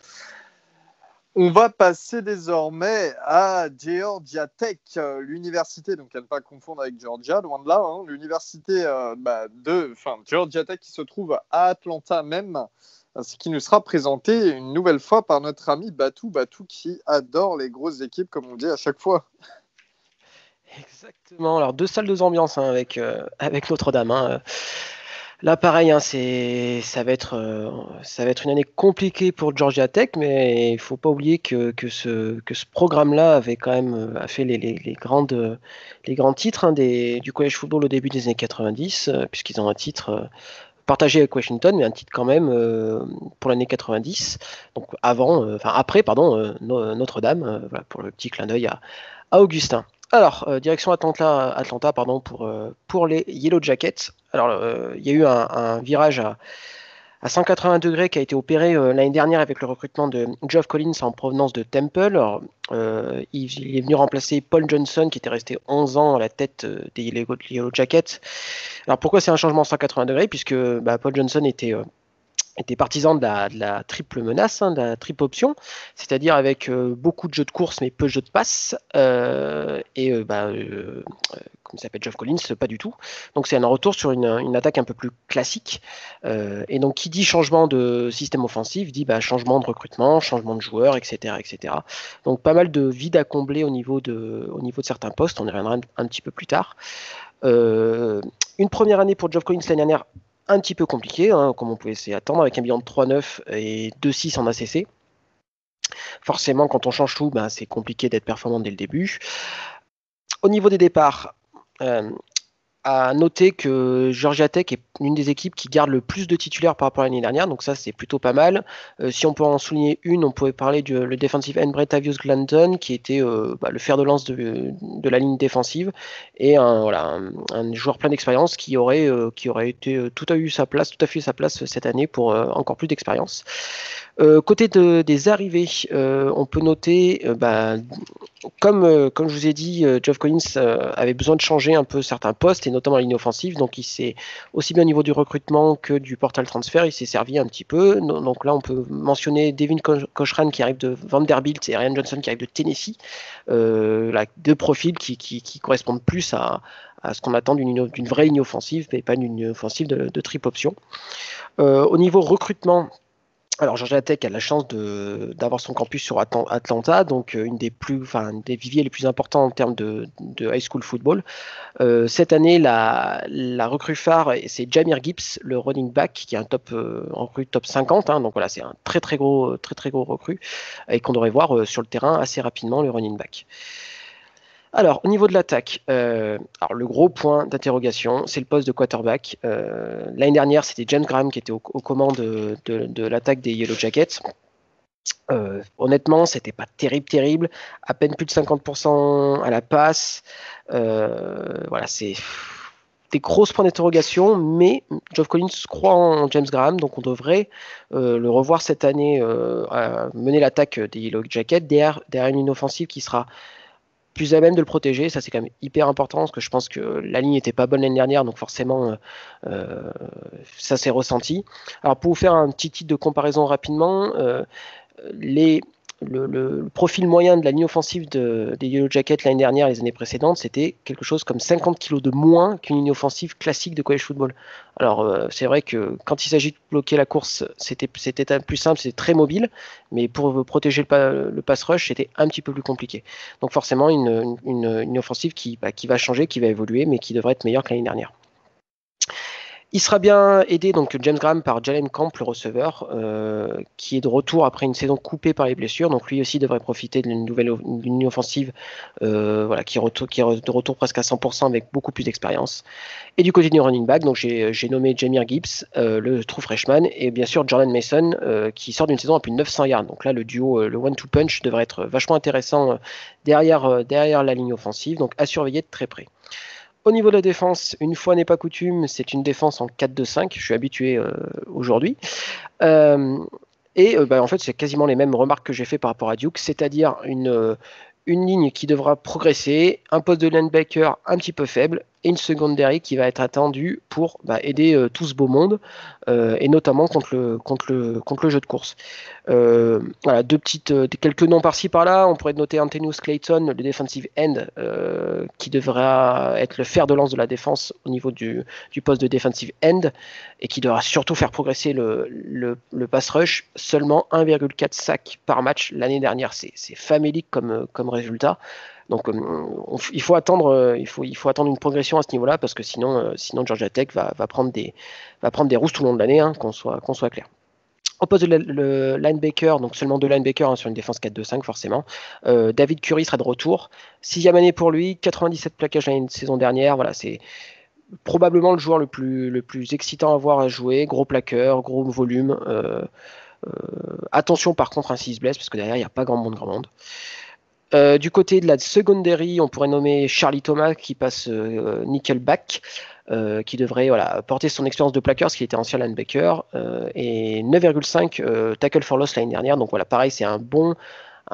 On va passer désormais à Georgia Tech, euh, l'université, donc à ne pas confondre avec Georgia, loin de là, hein, l'université euh, bah, de enfin, Georgia Tech qui se trouve à Atlanta même, ce qui nous sera présenté une nouvelle fois par notre ami Batou, Batou qui adore les grosses équipes, comme on dit à chaque fois. Exactement, alors deux salles, deux ambiances hein, avec, euh, avec Notre-Dame. Hein. Là, pareil, hein, c'est, ça, va être, euh, ça va être une année compliquée pour Georgia Tech, mais il ne faut pas oublier que, ce, programme-là avait quand même euh, a fait les, grandes, les grands titres hein, du college football au début des années 90, euh, puisqu'ils ont un titre partagé avec Washington, mais un titre quand même pour l'année 90. Donc avant, enfin après, pardon, Notre-Dame, voilà, pour le petit clin d'œil à Augustin. Alors, euh, direction Atlanta, Atlanta pardon, pour, euh, les Yellow Jackets. Alors, euh, il y a eu un, virage à, à, 180 degrés qui a été opéré l'année dernière avec le recrutement de Geoff Collins en provenance de Temple. il, est venu remplacer Paul Johnson qui était resté 11 ans à la tête des Yellow, Jackets. Alors, pourquoi c'est un changement à 180 degrés? Puisque bah, Paul Johnson était était partisan de la, triple menace, hein, de la triple option, c'est-à-dire avec euh, beaucoup de jeux de course mais peu de jeux de passe. Euh, et euh, bah, comme s'appelle Geoff Collins, pas du tout. Donc c'est un retour sur une, attaque un peu plus classique. et donc qui dit changement de système offensif dit bah, changement de recrutement, changement de joueurs, etc., etc. Donc pas mal de vides à combler au niveau de, au niveau de certains postes. On y reviendra un, petit peu plus tard. une première année pour Geoff Collins l'année dernière un petit peu compliqué, hein, comme on pouvait s'y attendre, avec un bilan de 3-9 et 2-6 en ACC. Forcément, quand on change tout, ben, c'est compliqué d'être performant dès le début. Au niveau des départs, euh, à noter que Georgia Tech est l'une des équipes qui garde le plus de titulaires par rapport à l'année dernière, donc ça c'est plutôt pas mal. Euh, si on peut en souligner une, on pourrait parler du le defensive end Bretavius Glanton, qui était euh, bah, le fer de lance de, la ligne défensive, et un, voilà, un, joueur plein d'expérience qui aurait, euh, qui aurait été tout à eu sa place, tout à fait sa place cette année pour encore plus d'expérience. Côté des arrivées, on peut noter, bah, comme, je vous ai dit, Geoff Collins avait besoin de changer un peu certains postes, et notamment la ligne offensive, donc il s'est aussi bien au niveau du recrutement que du portal transfert, il s'est servi un petit peu. Donc là, on peut mentionner Devin Cochran qui arrive de Vanderbilt et Ryan Johnson qui arrive de Tennessee. Euh, deux profils qui, correspondent plus à, ce qu'on attend d'une vraie ligne offensive, mais pas d'une offensive de, de triple option. Euh, au niveau recrutement, alors Georgia Tech a la chance d'avoir son campus sur Atlanta, donc euh, une des plus, enfin des viviers les plus importants en termes de, high school football. Euh, cette année, la, recrue phare, c'est Jamir Gibbs, le running back, qui est un top euh, en recrue top 50. Hein. donc voilà, c'est un très très gros, très très gros recrue et qu'on devrait voir sur le terrain assez rapidement le running back. Alors, au niveau de l'attaque, euh, le gros point d'interrogation, c'est le poste de quarterback. Euh, l'année dernière, c'était James Graham qui était aux commandes de, l'attaque des Yellow Jackets. Euh, honnêtement, c'était pas terrible, terrible. À peine plus de 50% à la passe. voilà, c'est des grosses points d'interrogation, mais Geoff Collins croit en James Graham, donc on devrait le revoir cette année mener l'attaque des Yellow Jackets derrière, derrière une offensive qui sera plus à même de le protéger. Ça, c'est quand même hyper important parce que je pense que la ligne n'était pas bonne l'année dernière, donc forcément, euh, euh, ça s'est ressenti. Alors, pour vous faire un petit titre de comparaison rapidement, euh, les le, profil moyen de la ligne offensive des Yellow Jackets l'année dernière, les années précédentes, c'était quelque chose comme 50 kg de moins qu'une ligne offensive classique de college football. Alors euh, c'est vrai que quand il s'agit de bloquer la course, c'était plus simple, c'était très mobile, mais pour protéger le, pass rush, c'était un petit peu plus compliqué. Donc forcément une, une, offensive qui, bah, qui va changer, qui va évoluer, mais qui devrait être meilleure que l'année dernière. Il sera bien aidé donc James Graham par Jalen Camp, le receveur, euh, qui est de retour après une saison coupée par les blessures. Donc lui aussi devrait profiter d'une nouvelle ligne offensive, euh, voilà, qui, est de retour presque à 100% avec beaucoup plus d'expérience. Et du côté du running back, donc j'ai nommé Jamir Gibbs, euh, le true freshman, et bien sûr Jordan Mason, qui sort d'une saison à plus de 900 yards. Donc là, le duo, le one-two punch devrait être vachement intéressant derrière, derrière la ligne offensive. Donc à surveiller de très près. Au niveau de la défense, une fois n'est pas coutume, c'est une défense en 4-2-5. Je suis habitué euh, aujourd'hui. Euh, et euh, bah, en fait, c'est quasiment les mêmes remarques que j'ai fait par rapport à Duke, c'est-à-dire une, une ligne qui devra progresser, un poste de linebacker un petit peu faible, et une secondary qui va être attendue pour bah, aider euh, tout ce beau monde, euh, et notamment contre le, contre, le, contre le jeu de course. Euh, voilà, deux petites, quelques noms par-ci par-là. On pourrait noter Antonius Clayton, le defensive end, qui devra être le fer de lance de la défense au niveau du, du poste de defensive end, et qui devra surtout faire progresser le, le, le pass rush. Seulement 1,4 sac par match l'année dernière. C'est famélique comme, comme résultat. Donc euh, il, faut attendre, euh, il, faut, attendre une progression à ce niveau-là parce que sinon, sinon Georgia Tech va, prendre des, va prendre des rousses tout le long de l'année, hein, qu'on soit, soit clair. Poste de le linebacker, donc seulement deux linebackers hein, sur une défense 4-2-5 forcément. David Curry sera de retour. Sixième année pour lui, 97 plaquages l'année saison dernière. Voilà, c'est probablement le joueur le plus, le plus excitant à voir à jouer. Gros plaqueur, gros volume. Euh, euh, attention par contre, ainsi hein, il se blesse, parce que derrière, il n'y a pas grand monde, grand monde. Euh, du côté de la secondary, on pourrait nommer Charlie Thomas qui passe nickelback, qui devrait voilà, porter son expérience de plaqueur, ce qui était ancien linebacker, et 9,5 tackle for loss l'année dernière. Donc voilà, pareil, c'est un bon,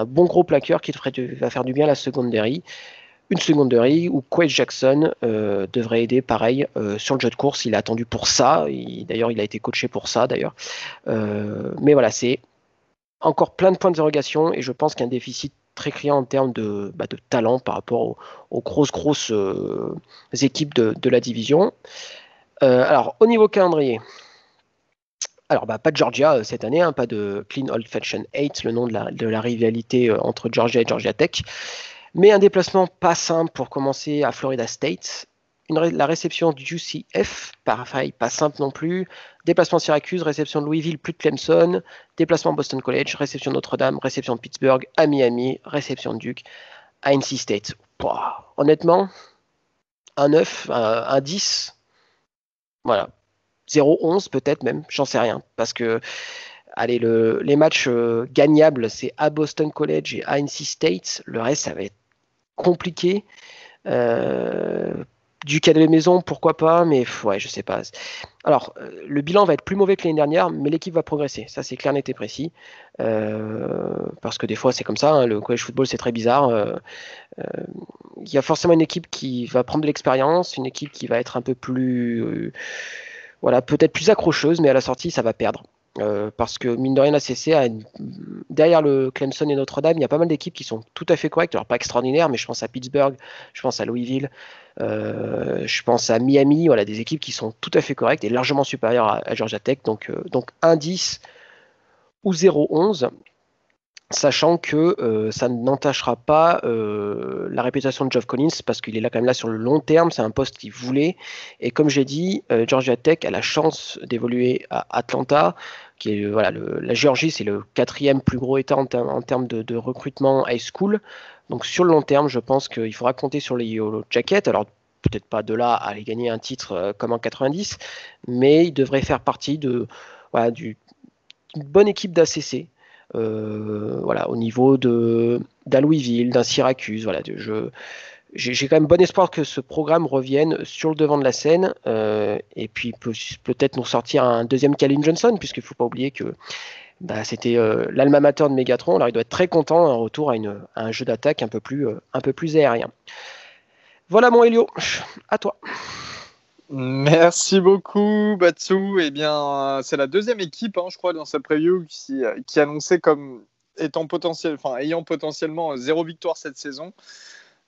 gros plaqueur qui devrait, va faire du bien à la secondary une seconderie où Quay Jackson euh, devrait aider pareil euh, sur le jeu de course. Il a attendu pour ça. D'ailleurs, il a été coaché pour ça d'ailleurs. Euh, mais voilà, c'est encore plein de points d'interrogation et je pense qu'il y a un déficit très criant en termes de, bah, talent par rapport aux, grosses grosses équipes de, la division. alors au niveau calendrier. Alors, bah, pas de Georgia cette année, hein, pas de Clean Old Fashion 8, le nom de la rivalité entre Georgia et Georgia Tech. Mais un déplacement pas simple pour commencer à Florida State. La réception du UCF, pareil, pas simple non plus. Déplacement Syracuse, réception de Louisville, plus de Clemson. Déplacement Boston College, réception Notre-Dame, réception de Pittsburgh, à Miami, réception de Duke, à NC State. honnêtement, un 9, un, 10, voilà. 0-11 peut-être même, j'en sais rien. Parce que allez, les matchs euh, gagnables, c'est à Boston College et à NC State. Le reste, ça va être compliqué. Euh, du cas de la maison, pourquoi pas, mais ouais, je sais pas. Alors, euh, le bilan va être plus mauvais que l'année dernière, mais l'équipe va progresser. Ça, c'est clair, net et précis. Euh, parce que des fois, c'est comme ça. Hein, le college football, c'est très bizarre. Il y a forcément une équipe qui va prendre de l'expérience, une équipe qui va être un peu plus, voilà, peut-être plus accrocheuse, mais à la sortie, ça va perdre. Euh, parce que mine de rien, la CC a derrière le Clemson et Notre-Dame, il y a pas mal d'équipes qui sont tout à fait correctes. Alors pas extraordinaires, mais je pense à Pittsburgh, je pense à Louisville, euh, je pense à Miami. Voilà, des équipes qui sont tout à fait correctes et largement supérieures à, Georgia Tech. Donc, euh, donc 1-10 ou 0-11 sachant que euh, ça n'entachera pas euh, la réputation de Geoff Collins parce qu'il est là quand même là sur le long terme, c'est un poste qu'il voulait. Et comme j'ai dit, euh, Georgia Tech a la chance d'évoluer à Atlanta, qui est voilà, la Géorgie, c'est le quatrième plus gros État en, termes de, recrutement high school. Donc sur le long terme, je pense qu'il faudra compter sur les Yellow Jackets. Alors peut-être pas de là à aller gagner un titre comme en 90, mais il devrait faire partie de voilà, d'une bonne équipe d'ACC voilà, au niveau de d'un Louisville, d'un Syracuse. Voilà, j'ai quand même bon espoir que ce programme revienne sur le devant de la scène euh, et puis peut-être nous sortir un deuxième Calvin Johnson, puisqu'il ne faut pas oublier que bah, c'était euh, l'alma mater de Megatron. Alors il doit être très content en retour à, une, un jeu d'attaque un, peu plus, un peu plus aérien. Voilà mon Helio, à toi. Merci beaucoup, Batsu. Eh bien, c'est la deuxième équipe, hein, je crois, dans sa preview qui, qui annonçait comme étant potentiel, enfin, ayant potentiellement zéro victoire cette saison.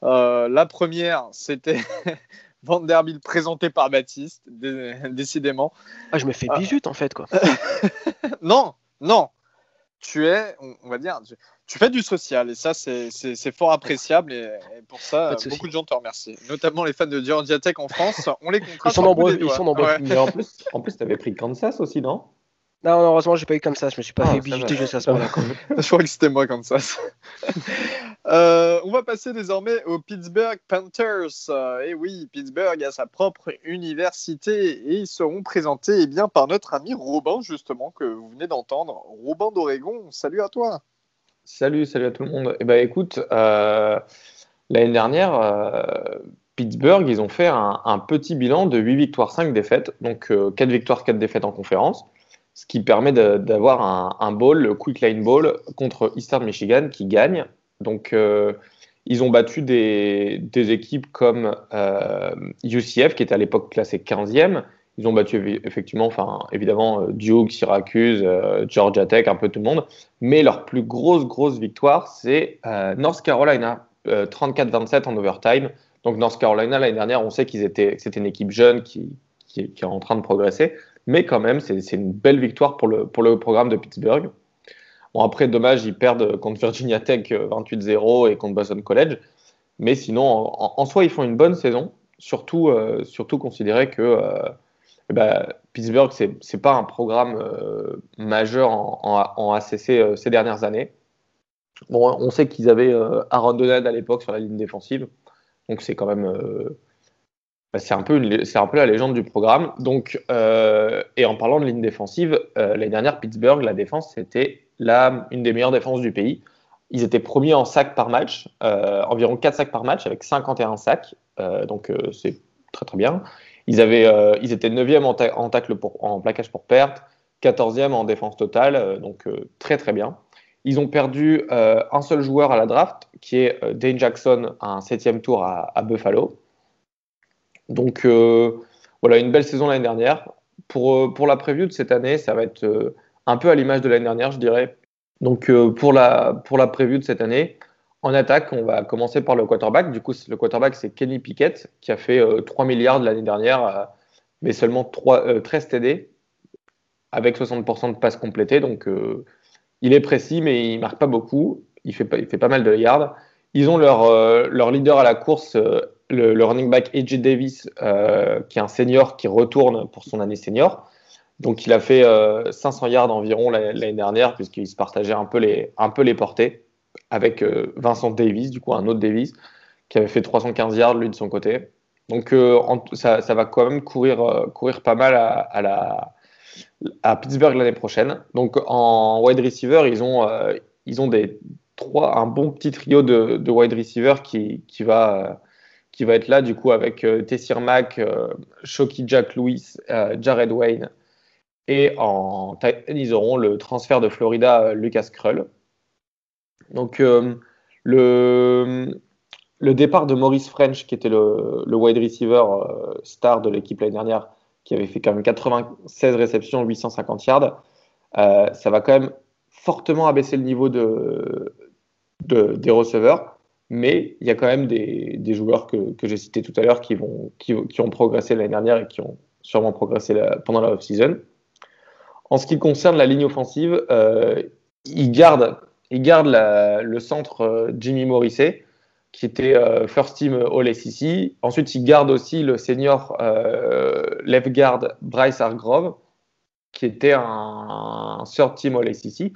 Euh, la première, c'était Vanderbilt présenté par Baptiste, décidément. Ah, je me fais bisute en fait, quoi. non, non. Tu es, on va dire, tu fais du social et ça, c'est fort appréciable et, pour ça, beaucoup de gens te remercient. Notamment les fans de Georgia Tech en France. On les Ils sont nombreux. Ils sont nombreux. Mais en plus, en plus tu avais pris Kansas aussi, non? Non, heureusement, j'ai pas eu Kansas. Je me suis pas ah, fait visiter jusqu'à ce moment-là. je crois que c'était moi, Kansas. euh, on va passer désormais aux Pittsburgh Panthers. Euh, et oui, Pittsburgh a sa propre université et ils seront présentés eh bien, par notre ami Robin, justement, que vous venez d'entendre. Robin d'Oregon, salut à toi. Salut, salut à tout le monde. Eh ben, écoute, euh, l'année dernière, euh, Pittsburgh, ils ont fait un, petit bilan de 8 victoires, 5 défaites. Donc 4 euh, victoires, 4 défaites en conférence. Ce qui permet d'avoir un, bowl, le Quick Line Bowl, contre Eastern Michigan qui gagne. Donc ils ont battu des, équipes comme UCF, qui était à l'époque classé 15e. Ils ont battu effectivement, enfin, évidemment, euh, Duke, Syracuse, euh, Georgia Tech, un peu tout le monde. Mais leur plus grosse, grosse victoire, c'est euh, North Carolina, 34-27 en overtime. Donc North Carolina, l'année dernière, on sait qu'ils étaient, c'était une équipe jeune qui, est en train de progresser. Mais quand même, c'est, une belle victoire pour le, programme de Pittsburgh. Bon, après, dommage, ils perdent contre Virginia Tech 28-0 et contre Boston College. Mais sinon, en, en, soi, ils font une bonne saison. surtout, surtout considérer que eh ben, Pittsburgh, ce n'est pas un programme majeur en, ACC ces dernières années. Bon, on sait qu'ils avaient Aaron Donald à l'époque sur la ligne défensive, donc c'est quand même c'est un, peu la légende du programme. Donc, euh, et en parlant de ligne défensive, euh, l'année dernière, Pittsburgh, la défense, c'était une des meilleures défenses du pays. Ils étaient premiers en sacs par match, euh, environ 4 sacs par match, avec 51 sacs. donc, c'est très très bien. Ils, avaient, ils étaient 9e en, tacle pour, en plaquage pour perte, 14e en défense totale, donc très très bien. Ils ont perdu un seul joueur à la draft, qui est Dane Jackson, un 7e tour à Buffalo. Donc euh, voilà, une belle saison l'année dernière. Pour, euh, pour la preview de cette année, ça va être euh, un peu à l'image de l'année dernière, je dirais. Donc pour, la, pour la de cette année, en attaque, on va commencer par le quarterback. Du coup, le quarterback, c'est Kenny Pickett, qui a fait 3 milliards l'année dernière, mais seulement 3, 13 TD, avec 60% de passes complétées. Donc, il est précis, mais il marque pas beaucoup. Il fait, il fait pas mal de yards. Ils ont leur, leur leader à la course, le, running back AJ Davis, euh, qui est un senior qui retourne pour son année senior. Donc il a fait 500 euh, yards environ l'année dernière, puisqu'il se partageait un peu les, portées avec euh, Vincent Davis, du coup un autre Davis, qui avait fait 315 yards lui de son côté. Donc ça, va quand même courir, courir pas mal à, Pittsburgh l'année prochaine. Donc en wide receiver, ils ont, un bon petit trio de, de wide receiver qui va qui va être là du coup avec euh, Tessir Mack, euh, Shoki Jack Lewis, euh, Jared Wayne. Et en ils auront le transfert de Florida, Lucas Krull. Donc le, le départ de Maurice French, qui était le, le wide receiver star de l'équipe l'année dernière, qui avait fait quand même 96 réceptions, 850 yards, ça va quand même fortement abaisser le niveau de, de des receveurs mais il y a quand même des, joueurs que, j'ai cités tout à l'heure qui, ont progressé l'année dernière et qui ont sûrement progressé pendant la off-season. En ce qui concerne la ligne offensive, euh, ils gardent, le centre euh, Jimmy Morrissey, qui était euh, first team All SEC. Ensuite, ils gardent aussi le senior left guard Bryce Hargrove, qui était un, third team All SEC.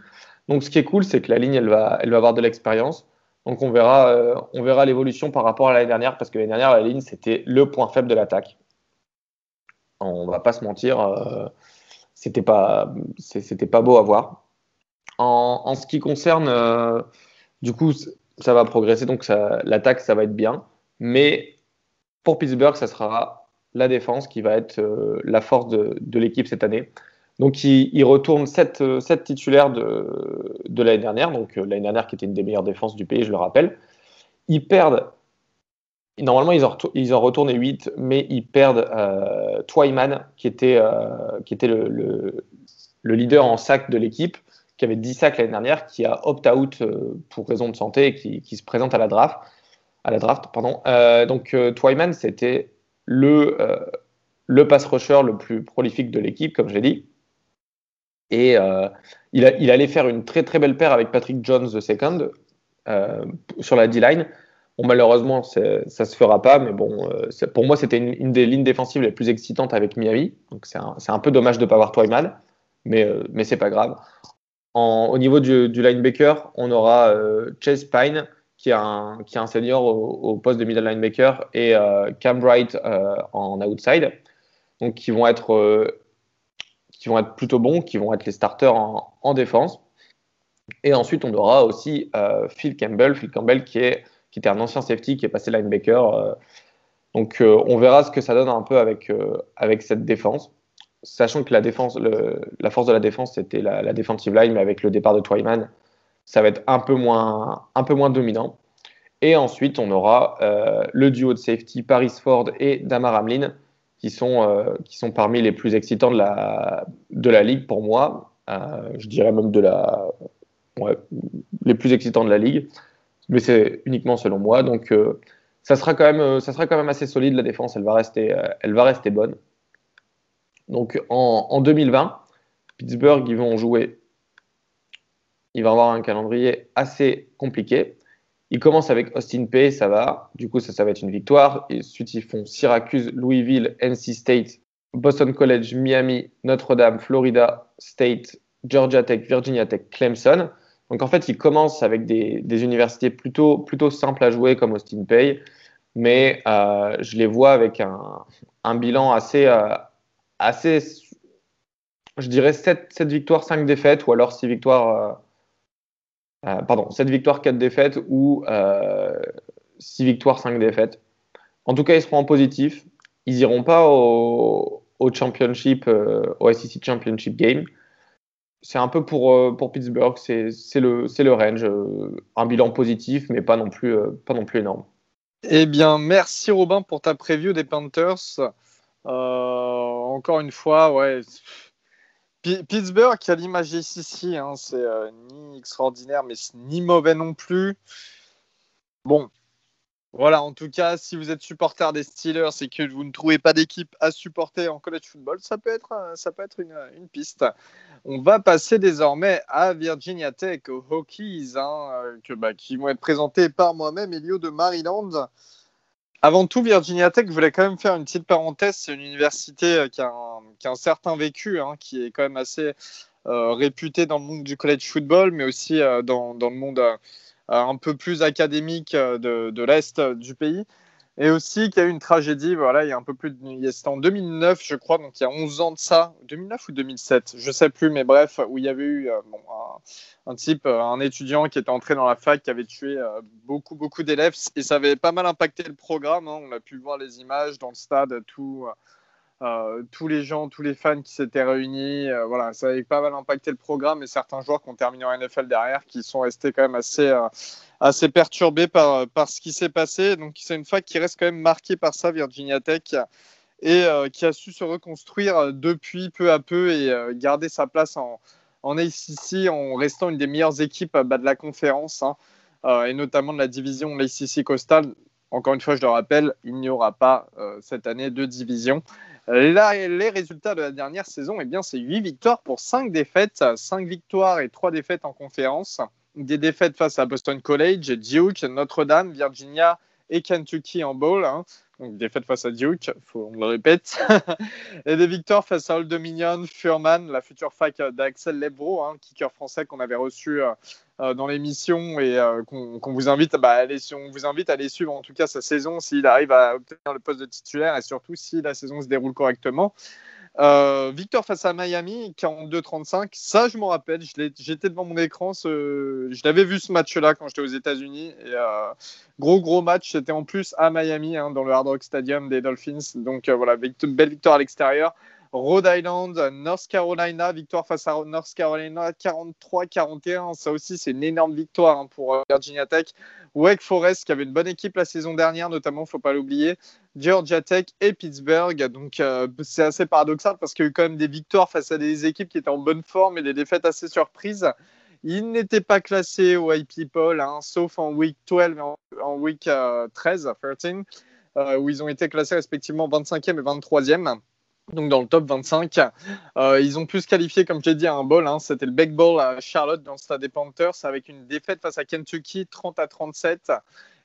Donc, ce qui est cool, c'est que la ligne, elle va avoir de l'expérience. Donc on verra, euh, on verra l'évolution par rapport à l'année dernière, parce que l'année dernière, la ligne, c'était le point faible de l'attaque. On va pas se mentir, euh, c'était pas, beau à voir. En, ce qui concerne, euh, du coup, ça va progresser, donc l'attaque, ça va être bien. Mais pour Pittsburgh, ça sera la défense qui va être la force de l'équipe cette année. Donc, il, retourne 7, euh, titulaires de, l'année dernière, donc euh, l'année dernière qui était une des meilleures défenses du pays, je le rappelle. Ils perdent, normalement ils en, ils en retournent 8, mais ils perdent euh, Twyman, qui était, le, le, le, leader en sac de l'équipe, qui avait 10 sacs l'année dernière, qui a opt-out pour raison de santé et qui, se présente à la draft. À la draft pardon. donc, Twyman, c'était le, le pass rusher le plus prolifique de l'équipe, comme j'ai dit. Et euh, il, allait faire une très très belle paire avec Patrick Jones II euh, sur la D-line. Malheureusement, ça ne se fera pas, mais bon, euh, pour moi, c'était une, des lignes défensives les plus excitantes avec Miami. Donc, c'est un, peu dommage de ne pas avoir Twyman, mais, mais c'est pas grave. au niveau du, linebacker, on aura Chase Pine, qui est un, senior au, poste de middle linebacker, et Cam Wright en outside. Donc, qui vont être qui vont être plutôt bons, qui vont être les starters en, défense. Et ensuite, on aura aussi euh, Phil Campbell, Phil Campbell qui, est, qui était un ancien safety, qui est passé linebacker. Euh. donc, euh, on verra ce que ça donne un peu avec, avec cette défense. Sachant que la, défense, la force de la défense, c'était la, la, defensive line, mais avec le départ de Twyman, ça va être un peu moins, un peu moins dominant. Et ensuite, on aura le duo de safety Paris Ford et Damar Hamlin, qui sont, euh, qui sont parmi les plus excitants de la, de la ligue pour moi. Euh, je dirais même de la, les plus excitants de la ligue. Mais c'est uniquement selon moi. Donc, euh, ça, sera quand même, ça sera quand même assez solide. La défense, elle va rester, elle va rester bonne. Donc, en, en 2020, Pittsburgh, ils vont jouer. Il va avoir un calendrier assez compliqué. Ils commencent avec Austin Pay, ça va. Du coup, ça, va être une victoire. Et ensuite, ils font Syracuse, Louisville, NC State, Boston College, Miami, Notre-Dame, Florida State, Georgia Tech, Virginia Tech, Clemson. Donc en fait, ils commencent avec des, universités plutôt, simples à jouer comme Austin Pay, mais euh, je les vois avec un, bilan assez, euh, assez, je dirais 7, 7, victoires, 5 défaites, ou alors 6 victoires, euh, pardon, 7 victoires, 4 défaites, ou 6 euh, victoires, 5 défaites. En tout cas, ils seront en positif. Ils iront pas au, championship, euh, au SEC Championship Game. C'est un peu pour, Pittsburgh, c'est le, le range. un bilan positif, mais pas non plus, pas non plus énorme. Eh bien, merci Robin pour ta preview des Panthers. Encore une fois, ouais. Pittsburgh, qui a l'image ici, hein, c'est euh, ni extraordinaire, mais ni mauvais non plus. Bon, voilà, en tout cas, si vous êtes supporter des Steelers et que vous ne trouvez pas d'équipe à supporter en college football, ça peut être, ça peut être une, une piste. On va passer désormais à Virginia Tech, aux Hokies, hein, bah, qui vont être présentés par moi-même, Elio de Maryland. Avant tout, Virginia Tech, je voulais quand même faire une petite parenthèse. C'est une université euh, qui a un, certain vécu, hein, qui est quand même assez euh, réputée dans le monde du college football, mais aussi euh, dans, le monde un peu plus académique de l'Est du pays. Et aussi qu'il y a eu une tragédie, voilà, il y a un peu plus de. C'était en 2009, je crois, donc il y a 11 ans de ça. 2009 ou 2007, je sais plus, mais bref, où il y avait eu euh, un, type, euh, un étudiant qui était entré dans la fac, qui avait tué euh, beaucoup, beaucoup d'élèves. Et ça avait pas mal impacté le programme. Hein. On a pu voir les images dans le stade, tout. Tous les gens, tous les fans qui s'étaient réunis, euh, voilà, ça avait pas mal impacté le programme et certains joueurs qui ont terminé en NFL derrière qui sont restés quand même assez, euh, assez perturbés par, par ce qui s'est passé. Donc c'est une fac qui reste quand même marquée par ça, Virginia Tech, et euh, qui a su se reconstruire depuis peu à peu et euh, garder sa place en, en ACC en restant une des meilleures équipes bah, de la conférence hein, euh, et notamment de la division l'ACC Coastal. Encore une fois, je le rappelle, il n'y aura pas cette année de division. Les résultats de la dernière saison, eh bien, c'est 8 victoires pour 5 défaites, 5 victoires et 3 défaites en conférence. Des défaites face à Boston College, Duke, Notre-Dame, Virginia et Kentucky en bowl. Hein. Donc, défaite face à Duke, on le répète. et des victoires face à Old Dominion, Furman, la future fac d'Axel Lebro, hein, kicker français qu'on avait reçu euh, dans l'émission et euh, qu'on bah, vous invite à aller suivre en tout cas sa saison s'il arrive à obtenir le poste de titulaire et surtout si la saison se déroule correctement. Euh, victoire face à Miami, 42-35. Ça, je m'en rappelle. J'étais devant mon écran. Je l'avais vu ce match-là quand j'étais aux États-Unis. Euh, gros, gros match. C'était en plus à Miami, hein, dans le Hard Rock Stadium des Dolphins. Donc euh, voilà, belle victoire à l'extérieur. Rhode Island, North Carolina, victoire face à North Carolina, 43-41. Ça aussi, c'est une énorme victoire hein, pour Virginia Tech. Wake Forest, qui avait une bonne équipe la saison dernière, notamment, il faut pas l'oublier. Georgia Tech et Pittsburgh. Donc, euh, c'est assez paradoxal parce qu'il y a eu quand même des victoires face à des équipes qui étaient en bonne forme et des défaites assez surprises. Ils n'étaient pas classés au IP People, hein, sauf en week 12 et en, week euh, 13, 13 euh, où ils ont été classés respectivement 25e et 23e donc dans le top 25. Euh, ils ont pu se qualifier, comme j'ai dit, à un bowl. Hein. C'était le Big Bowl à Charlotte dans le stade des Panthers avec une défaite face à Kentucky 30 à 37.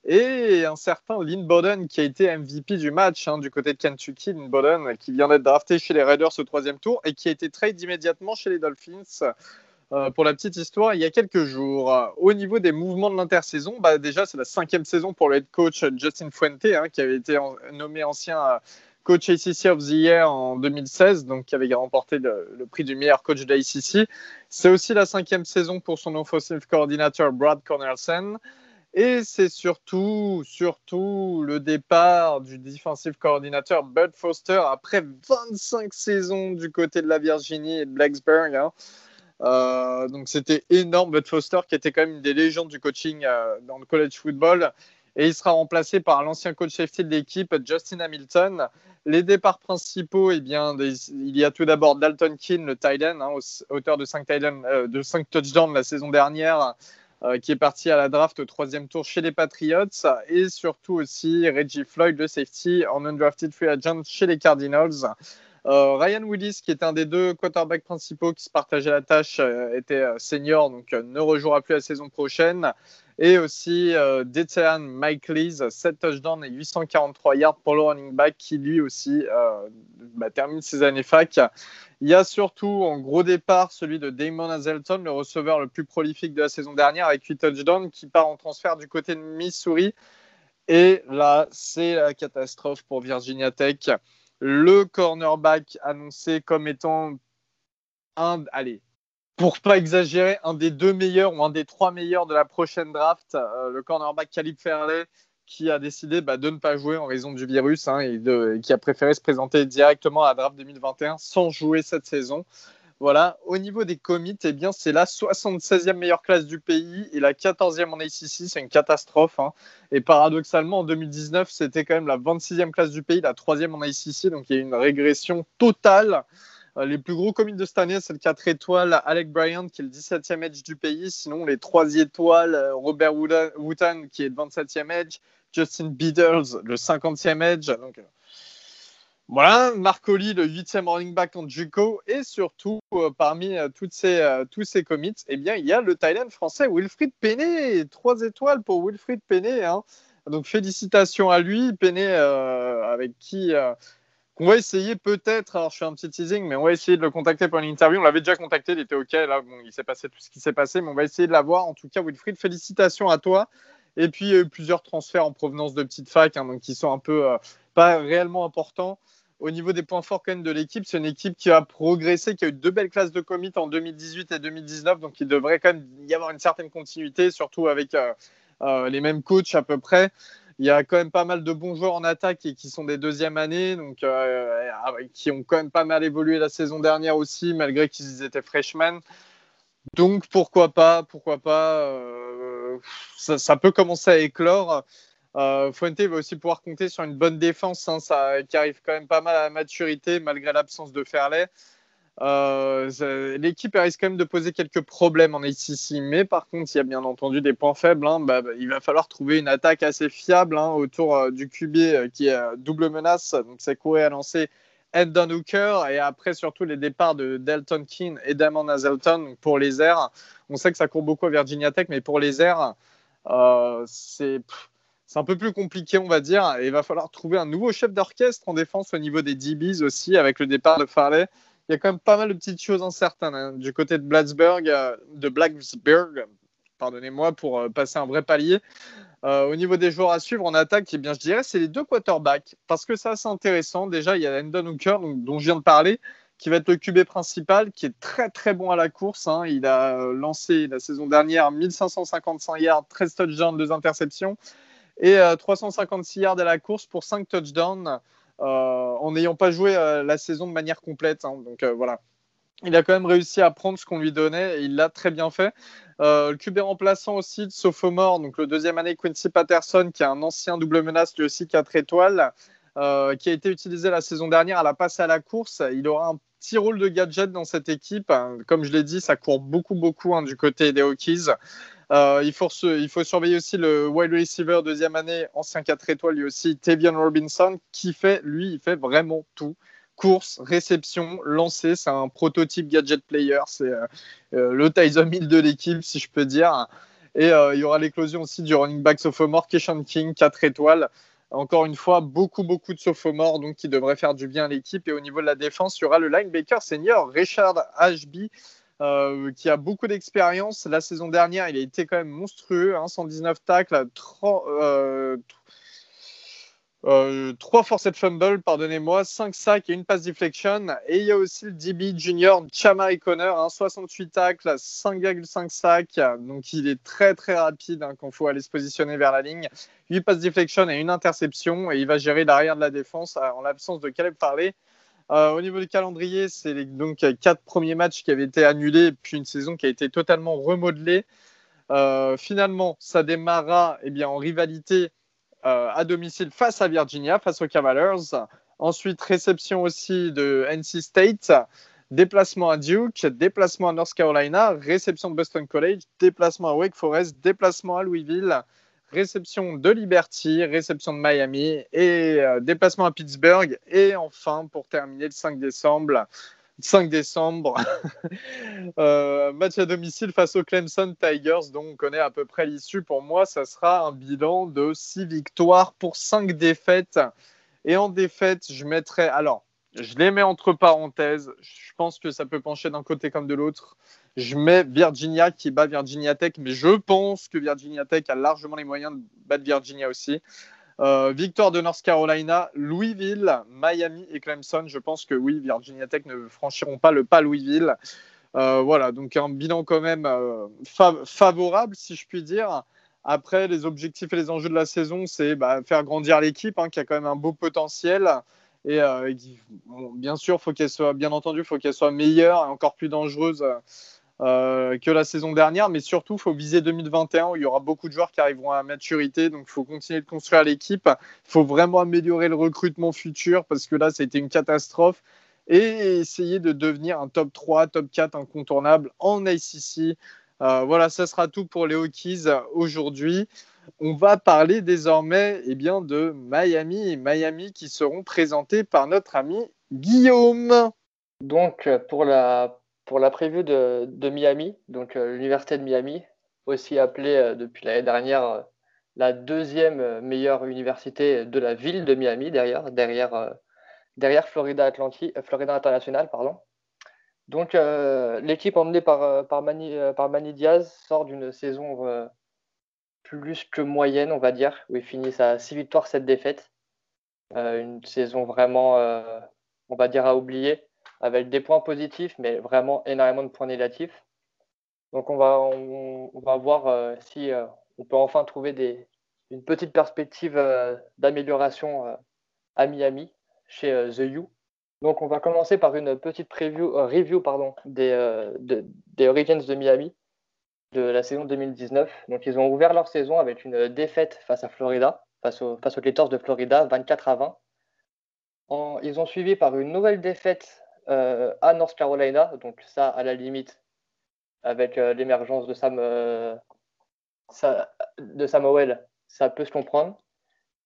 Et un certain Lynn Bowden qui a été MVP du match hein, du côté de Kentucky. Lynn Bowden qui vient d'être drafté chez les Raiders au troisième tour et qui a été trade immédiatement chez les Dolphins. Euh, pour la petite histoire, il y a quelques jours, au niveau des mouvements de l'intersaison, bah déjà c'est la cinquième saison pour le head coach Justin Fuente, hein, qui avait été nommé ancien coach ACC of the Year en 2016, donc qui avait remporté le, prix du meilleur coach de l'ACC. C'est aussi la cinquième saison pour son offensive coordinateur Brad Cornelsen. Et c'est surtout, surtout le départ du defensive coordinateur Bud Foster après 25 saisons du côté de la Virginie et de Blacksburg. Hein. Euh, donc c'était énorme. Bud Foster qui était quand même une des légendes du coaching euh, dans le college football et il sera remplacé par l'ancien coach safety de l'équipe, Justin Hamilton. Les départs principaux, eh bien, il y a tout d'abord Dalton Keane, le tight end, hein, auteur de 5, euh, de 5 touchdowns la saison dernière, euh, qui est parti à la draft au troisième tour chez les Patriots, et surtout aussi Reggie Floyd, le safety, en undrafted free agent chez les Cardinals. Ryan Willis, qui est un des deux quarterbacks principaux qui se partageaient la tâche, était senior, donc ne rejouera plus la saison prochaine. Et aussi euh, Mike Lees, 7 touchdowns et 843 yards pour le running back qui lui aussi euh, bah, termine ses années fac. Il y a surtout en gros départ celui de Damon Hazelton, le receveur le plus prolifique de la saison dernière avec 8 touchdowns qui part en transfert du côté de Missouri. Et là, c'est la catastrophe pour Virginia Tech. Le cornerback annoncé comme étant un, allez, pour pas exagérer, un des deux meilleurs ou un des trois meilleurs de la prochaine draft, euh, le cornerback Caleb Fairley, qui a décidé bah, de ne pas jouer en raison du virus hein, et, qui a préféré se présenter directement à la draft 2021 sans jouer cette saison. Voilà, au niveau des commits, eh bien, c'est la 76e meilleure classe du pays et la 14e en ACC, c'est une catastrophe. Hein. Et paradoxalement, en 2019, c'était quand même la 26e classe du pays, la 3e en ACC, donc il y a une régression totale. Euh, les plus gros commits de cette année, c'est le 4 étoiles Alec Bryant, qui est le 17e edge du pays. Sinon, les 3 étoiles, euh, Robert Wooten, qui est le 27e edge. Justin Beadles, le 50e edge. Donc, euh, voilà, Marcoli, le 8e running back en Juco. Et surtout, parmi toutes ces, tous ces commits, eh bien, il y a le Thailand français Wilfried Penney. 3 étoiles pour Wilfried Penney. Hein. Donc, félicitations à lui. Penney, avec qui on va essayer peut-être, alors je fais un petit teasing, mais on va essayer de le contacter pour une interview. On l'avait déjà contacté, il était OK. Là, il s'est passé tout ce qui s'est passé, mais on va essayer de l'avoir. En tout cas, Wilfried, félicitations à toi. Et puis, il y a eu plusieurs transferts en provenance de petites facs, hein, donc qui sont un peu euh, pas réellement importants. Au niveau des points forts quand même de l'équipe, c'est une équipe qui a progressé, qui a eu deux belles classes de commit en 2018 et 2019, donc il devrait quand même y avoir une certaine continuité, surtout avec euh, euh, les mêmes coachs à peu près. Il y a quand même pas mal de bons joueurs en attaque et qui sont des deuxième années, donc euh, qui ont quand même pas mal évolué la saison dernière aussi, malgré qu'ils étaient freshmen. Donc pourquoi pas, pourquoi pas, ça, peut commencer à éclore. Euh, Fuente va aussi pouvoir compter sur une bonne défense, hein, qui arrive quand même pas mal à la maturité malgré l'absence de Fairley. Euh, l'équipe risque quand même de poser quelques problèmes en ACC, mais par contre, il y a bien entendu des points faibles. Hein, bah, bah, il va falloir trouver une attaque assez fiable hein, autour euh, du QB euh, qui est double menace. Donc, c'est courir à lancer Endon Hooker et après, surtout, les départs de Delton Keane et Damon Hazelton pour les airs. On sait que ça court beaucoup à Virginia Tech, mais pour les airs, c'est c'est un peu plus compliqué, on va dire. Et il va falloir trouver un nouveau chef d'orchestre en défense au niveau des DBs aussi, avec le départ de Farley il y a quand même pas mal de petites choses incertaines hein. du côté de Blacksburg, euh, de Blacksburg, pardonnez-moi, pour euh, passer un vrai palier. Euh, au niveau des joueurs à suivre en attaque, eh bien, je dirais c'est les deux quarterbacks parce que ça c'est intéressant. Déjà, il y a Endon Hooker dont je viens de parler, qui va être le QB principal, qui est très très bon à la course. Hein. Il a lancé la saison dernière 1555 yards, 13 touchdowns, 2 interceptions et 356 yards à la course pour 5 touchdowns. Euh, en n'ayant pas joué euh, la saison de manière complète. Hein. donc euh, voilà il a quand même réussi à prendre ce qu'on lui donnait et il l'a très bien fait. le QB remplaçant aussi de sophomore, donc le deuxième année Quincy Patterson, qui est un ancien double menace, lui aussi 4 étoiles, qui a été utilisé la saison dernière à la passe à la course. Il aura un petit rôle de gadget dans cette équipe. Comme je l'ai dit, ça court beaucoup, beaucoup hein, du côté des Hokies. Euh, il, faut il, faut surveiller aussi le wide receiver deuxième année, ancien 4 étoiles, lui aussi, Tavion Robinson, qui fait, lui, il fait vraiment tout. Course, réception, lancer, c'est un prototype gadget player, c'est euh, euh, le Tyson Hill de l'équipe, si je peux dire. Et il y aura l'éclosion aussi du running back sophomore, Keshan King, 4 étoiles. Encore une fois, beaucoup, beaucoup de sophomores, donc qui devrait faire du bien à l'équipe. Et au niveau de la défense, il y aura le linebacker senior, Richard Ashby, euh, qui a beaucoup d'expérience. La saison dernière, il a été quand même monstrueux, 119 hein, tacles, 3, euh, euh, fumbles, pardonnez-moi, 5 sacs et une pass deflection. Et il y a aussi le DB junior Chamari Connor, 68 hein, tacles, 5,5 sacs. Donc il est très très rapide hein, quand il faut aller se positionner vers la ligne. 8 passes deflection et une interception. Et il va gérer l'arrière de la défense en l'absence de Caleb Farley. Euh, au niveau du calendrier, c'est donc quatre premiers matchs qui avaient été annulés, puis une saison qui a été totalement remodelée. Euh, finalement, ça démarra eh bien, en rivalité euh, à domicile face à Virginia, face aux Cavaliers. Ensuite, réception aussi de NC State, déplacement à Duke, déplacement à North Carolina, réception de Boston College, déplacement à Wake Forest, déplacement à Louisville, réception de Liberty, réception de Miami et déplacement à Pittsburgh. Et enfin, pour terminer le 5 décembre, 5 décembre, match à domicile face aux Clemson Tigers, dont on connaît à peu près l'issue. Pour moi, ça sera un bilan de 6 victoires pour 5 défaites. Et en défaite, je mettrai. Alors, je les mets entre parenthèses. Je pense que ça peut pencher d'un côté comme de l'autre. Je mets Virginia qui bat Virginia Tech, mais je pense que Virginia Tech a largement les moyens de battre Virginia aussi. Euh, victoire de North Carolina, Louisville, Miami et Clemson. Je pense que oui, Virginia Tech ne franchiront pas le pas Louisville. Euh, voilà, donc un bilan quand même euh, favorable, si je puis dire. Après, les objectifs et les enjeux de la saison, c'est bah, faire grandir l'équipe, hein, qui a quand même un beau potentiel. Et euh, bien sûr, faut qu'elle soit, bien entendu, faut qu'elle soit meilleure et encore plus dangereuse euh, que la saison dernière. Mais surtout, il faut viser 2021 où il y aura beaucoup de joueurs qui arriveront à maturité. Donc, il faut continuer de construire l'équipe. Il faut vraiment améliorer le recrutement futur parce que là, ça a été une catastrophe. Et essayer de devenir un top 3, top 4 incontournable en ACC. Euh, voilà, ça sera tout pour les Hokies aujourd'hui on va parler désormais eh bien, de Miami et Miami qui seront présentés par notre ami Guillaume. Donc, pour la, pour la preview de, Miami, donc euh, l'Université de Miami, aussi appelée euh, depuis l'année dernière euh, la deuxième meilleure université de la ville de Miami, derrière, derrière, derrière Florida, Florida International. Pardon. Donc, l'équipe emmenée par, par, Mani, Mani Diaz sort d'une saison plus que moyenne, on va dire, où ils finissent à 6 victoires, 7 défaites. Une saison vraiment, on va dire, à oublier, avec des points positifs, mais vraiment énormément de points négatifs. Donc on va, on, va voir euh, si on peut enfin trouver des, une petite perspective d'amélioration à Miami, chez The U. Donc on va commencer par une petite preview, review pardon, des, des Hurricanes de Miami de la saison 2019. Donc, ils ont ouvert leur saison avec une défaite face à Florida, face, aux Gators de Florida, 24 à 20. ils ont suivi par une nouvelle défaite euh, à North Carolina, donc ça, à la limite, avec euh, l'émergence de Sam, euh, de Samuel, ça peut se comprendre.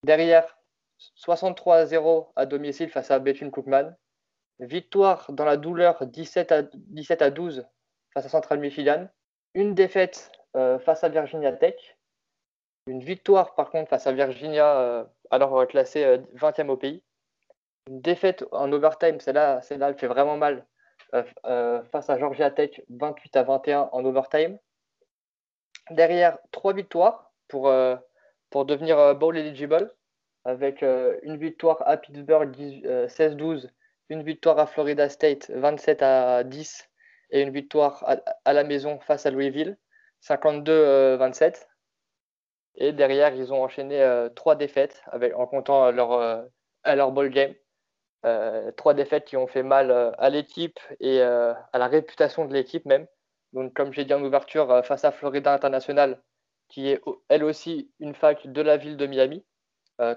Derrière, 63 à 0 à domicile face à Bethune Cookman. Victoire dans la douleur 17 à, 17 à 12 face à Central Michigan une défaite face à Virginia Tech, une victoire par contre face à Virginia, euh, alors classée 20e euh, au pays, une défaite en overtime, celle-là, celle-là elle fait vraiment mal, face à Georgia Tech 28 à 21 en overtime. Derrière, trois victoires pour, pour devenir bowl eligible, avec une victoire à Pittsburgh 16-12, une victoire à Florida State 27 à 10 et une victoire à, la maison face à Louisville, 52-27. Euh, et derrière, ils ont enchaîné euh, trois défaites en comptant leur, euh, à leur ball game. Trois défaites qui ont fait mal à l'équipe et à la réputation de l'équipe même. Donc, comme j'ai dit en ouverture, face à Florida International, qui est elle aussi une fac de la ville de Miami,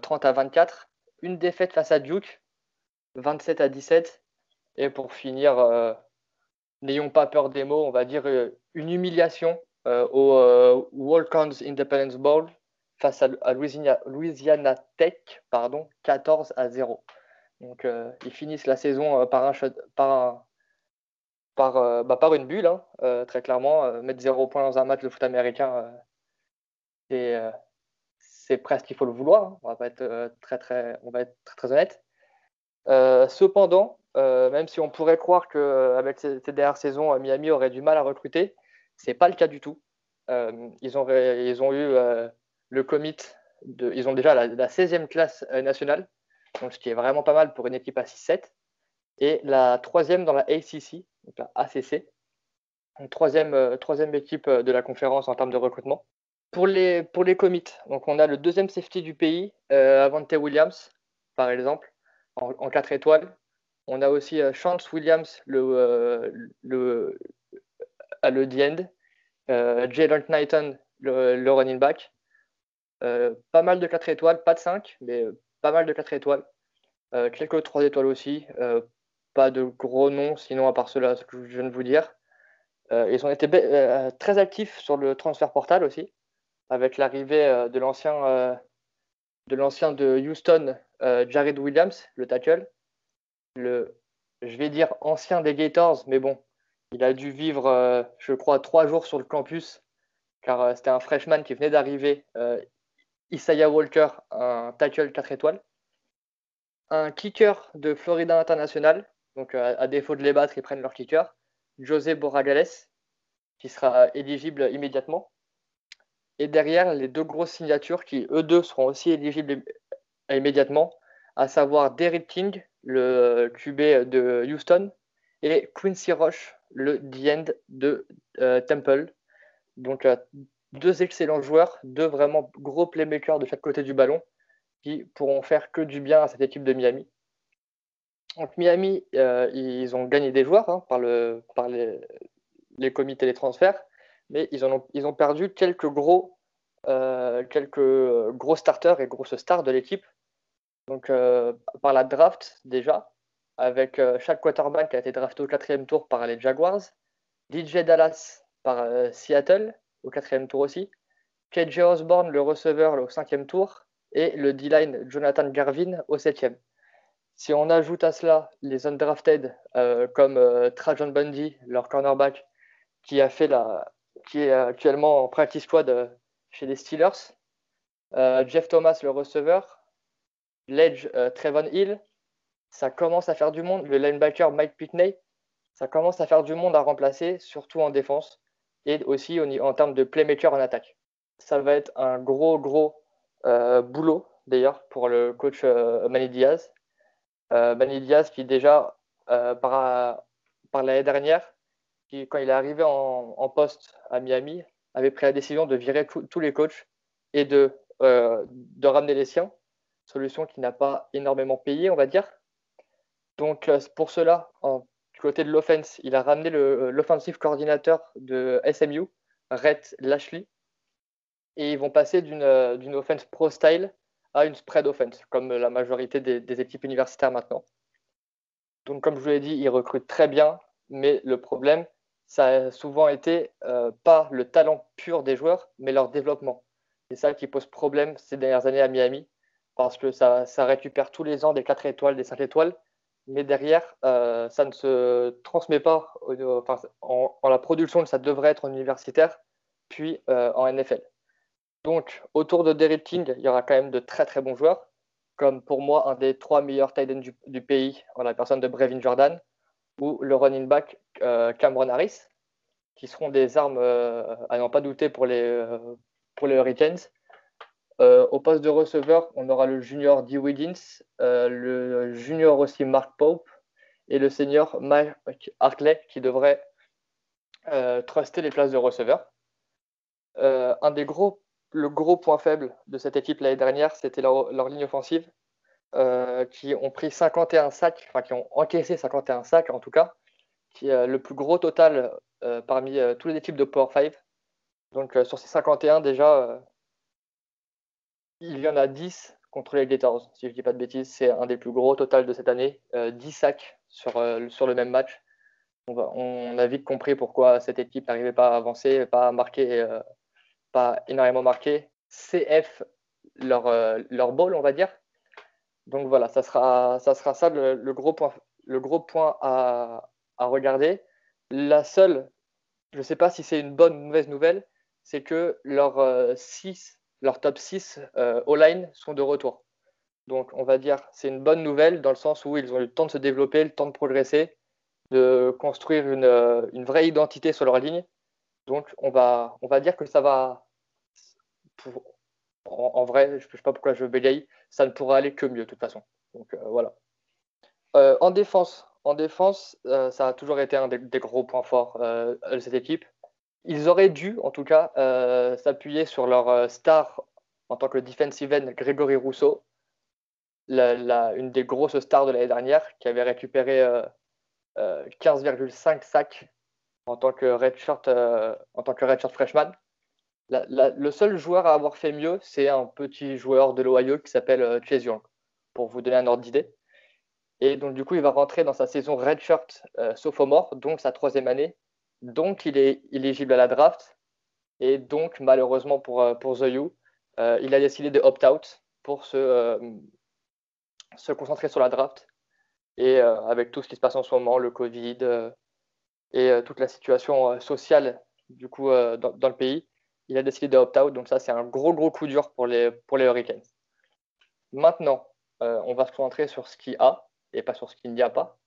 30 à 24. Une défaite face à Duke, 27 à 17. Et pour finir, n'ayons pas peur des mots, on va dire euh, une humiliation euh, au euh, Walk-Ons Independence Bowl face à, Louisiana, Tech, pardon, 14 à 0. Donc ils finissent la saison par, un, par, par, bah, par une bulle, hein, très clairement. mettre 0 points dans un match de foot américain, c'est presque il faut le vouloir. Hein. On va être très très, on va être très, très honnête. cependant, euh, même si on pourrait croire qu'avec euh, cette dernière saison, euh, Miami aurait du mal à recruter, ce n'est pas le cas du tout. ils, ont, ils ont eu le commit, ils ont déjà la, 16e classe nationale, donc ce qui est vraiment pas mal pour une équipe à 6-7, et la troisième dans la ACC, donc la ACC, troisième, troisième équipe de la conférence en termes de recrutement. Pour les, pour les commits, donc on a le deuxième safety du pays, Avante Williams, par exemple, en, en 4 étoiles, on a aussi euh, Chance Williams, le, euh, le, à le end. Euh, Jalen Knighton, le, running back. pas mal de 4 étoiles, pas de 5, mais pas mal de 4 étoiles. quelques 3 étoiles aussi. pas de gros noms, sinon à part cela, ce que je viens de vous dire. ils ont été très actifs sur le transfert portal aussi. avec l'arrivée de l'ancien de l'ancien de Houston, Jared Williams, le tackle, le, je vais dire ancien des Gators, mais bon, il a dû vivre, je crois, trois jours sur le campus, car c'était un freshman qui venait d'arriver, Isaiah Walker, un tackle 4 étoiles, un kicker de Florida International, donc à, défaut de les battre, ils prennent leur kicker, José Borragales, qui sera éligible immédiatement. Et derrière, les deux grosses signatures qui, eux deux, seront aussi éligibles immédiatement, à savoir Derrick King, le QB de Houston, et Quincy Roche, le D-end de euh, Temple. Donc, euh, deux excellents joueurs, deux vraiment gros playmakers de chaque côté du ballon, qui pourront faire que du bien à cette équipe de Miami. Donc, Miami, euh, ils ont gagné des joueurs hein, par, le, par les, les comités transferts, mais ils, ont, perdu quelques gros, euh, quelques gros starters et grosses stars de l'équipe. Donc, euh, par la draft déjà, avec chaque quarterback qui a été drafté au quatrième tour par les Jaguars, DJ Dallas par Seattle au quatrième tour aussi, KJ Osborne, le receveur, au cinquième tour, et le D-line Jonathan Garvin au septième. Si on ajoute à cela les undrafted comme Trajan Bundy, leur cornerback, qui a fait la, qui est actuellement en practice squad euh, chez les Steelers. Euh, Jeff Thomas, le receveur. Ledge, euh, Trevon Hill. Ça commence à faire du monde. Le linebacker Mike Pitney. Ça commence à faire du monde à remplacer, surtout en défense et aussi en termes de playmaker en attaque. Ça va être un gros, gros boulot d'ailleurs pour le coach Manny Diaz. Manny Diaz qui déjà par, par l'année dernière quand il est arrivé en, poste à Miami, avait pris la décision de virer tous les coachs et de, euh, de ramener les siens. Solution qui n'a pas énormément payé, on va dire. Donc, euh, pour cela, du côté de l'offense, il a ramené euh, l'offensive coordinateur de SMU, Rhett Lashley. Et ils vont passer d'une offense pro-style à une spread offense, comme la majorité des, équipes universitaires maintenant. Donc, comme je vous l'ai dit, ils recrutent très bien, mais le problème, ça a souvent été euh, pas le talent pur des joueurs, mais leur développement. C'est ça qui pose problème ces dernières années à Miami, parce que ça, récupère tous les ans des 4 étoiles, des 5 étoiles, mais derrière, euh, ça ne se transmet pas en, la production ça devrait être en universitaire, puis euh, en NFL. Donc, autour de Derrick King, il y aura quand même de très très bons joueurs, comme pour moi un des trois meilleurs tight ends du, pays, la personne de Brevin Jordan, ou le running back euh, Cameron Harris, qui seront des armes à n'en pas douter pour les, pour les Hurricanes. Au poste de receveur, on aura le junior Dee Wiggins, le junior aussi Mark Pope et le senior Mike Hartley qui devrait truster les places de receveur. un des gros, le gros point faible de cette équipe l'année dernière, c'était leur, ligne offensive, qui ont pris 51 sacs, enfin qui ont encaissé 51 sacs en tout cas, qui est le plus gros total euh, parmi euh, toutes les équipes de Power 5. Donc euh, sur ces 51 déjà, il y en a 10 contre les Gators, si je ne dis pas de bêtises. C'est un des plus gros total de cette année. Euh, 10 sacs sur, euh, sur le même match. On, a vite compris pourquoi cette équipe n'arrivait pas à avancer, pas à marquer, euh, pas énormément marqué. CF, leur, euh, leur ball, on va dire. Donc voilà, ça sera ça, le, gros point, le gros point à, à regarder. La seule, je ne sais pas si c'est une bonne ou mauvaise nouvelle, c'est que leurs 6 leurs top 6 euh, all-line sont de retour. Donc, on va dire, c'est une bonne nouvelle dans le sens où ils ont eu le temps de se développer, le temps de progresser, de construire une, euh, vraie identité sur leur ligne. Donc, on va, dire que ça va, en, vrai, je ne sais pas pourquoi je bégaye, ça ne pourra aller que mieux de toute façon. Donc, euh, voilà. Euh, en défense, en défense ça a toujours été un des gros points forts de cette équipe. Ils auraient dû, en tout cas, euh, s'appuyer sur leur star en tant que defensive end, Grégory Rousseau, une des grosses stars de l'année dernière, qui avait récupéré 15,5 sacs en tant que redshirt, en freshman. le seul joueur à avoir fait mieux, c'est un petit joueur de l'Ohio qui s'appelle Chase Young, pour vous donner un ordre d'idée. Et donc, du coup, il va rentrer dans sa saison redshirt euh, sophomore, donc sa troisième année. Donc, il est éligible à la draft. Et donc, malheureusement pour, The You, il a décidé de opt-out pour se, se concentrer sur la draft. Et avec tout ce qui se passe en ce moment, le Covid et toute la situation sociale du coup dans, le pays, il a décidé de opt-out. Donc ça, c'est un gros, gros coup dur pour les, pour les Hurricanes. Maintenant, on va se concentrer sur ce qui a et pas sur ce qu'il n'y a pas.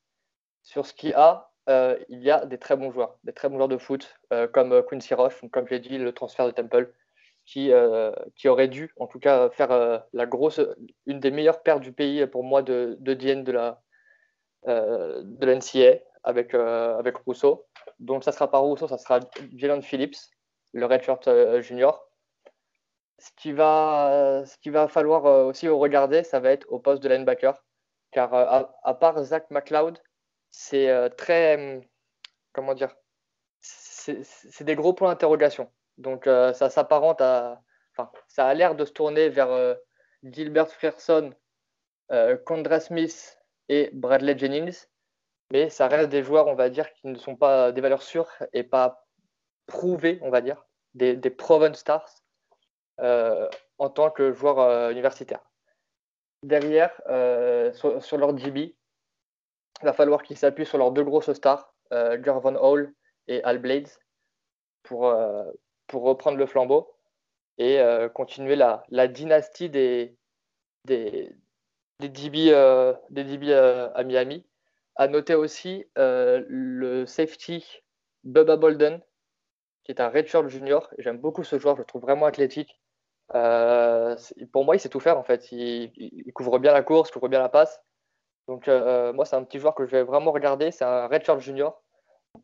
Sur ce qu'il a, euh, il y a des très bons joueurs, des très bons joueurs de foot, euh, comme euh, Quincy Roche, comme je l'ai dit, le transfert de Temple, qui, qui aurait dû, en tout cas, faire la grosse, une des meilleures paires du pays pour moi de, de DN de la de l'NCA avec, avec Rousseau. Donc, ça sera pas Rousseau, ça sera Jalen Phillips, le redshirt junior. Ce qui, va, ce qui va falloir aussi regarder, ça va être au poste de linebacker car à, part Zach McLeod, c'est euh, très. Hum, comment dire C'est des gros points d'interrogation. Donc euh, ça s'apparente à. Enfin, ça a l'air de se tourner vers euh, Gilbert Frierson, Condra Smith et Bradley Jennings. Mais ça reste des joueurs, on va dire, qui ne sont pas des valeurs sûres et pas prouvées, on va dire, des, proven stars en tant que joueurs universitaires. Derrière, sur, sur, leur DB, il va falloir qu'ils s'appuient sur leurs deux grosses stars, euh, Hall et Al Blades, pour, euh, pour reprendre le flambeau et euh, continuer la, la, dynastie des, des, des DB, euh, des à Miami. À noter aussi le safety Bubba Bolden, qui est un redshirt junior. J'aime beaucoup ce joueur, je le trouve vraiment athlétique. pour moi, il sait tout faire en fait. Il, il, couvre bien la course, couvre bien la passe. Donc, euh, moi, c'est un petit joueur que je vais vraiment regarder. C'est un Redshirt Junior.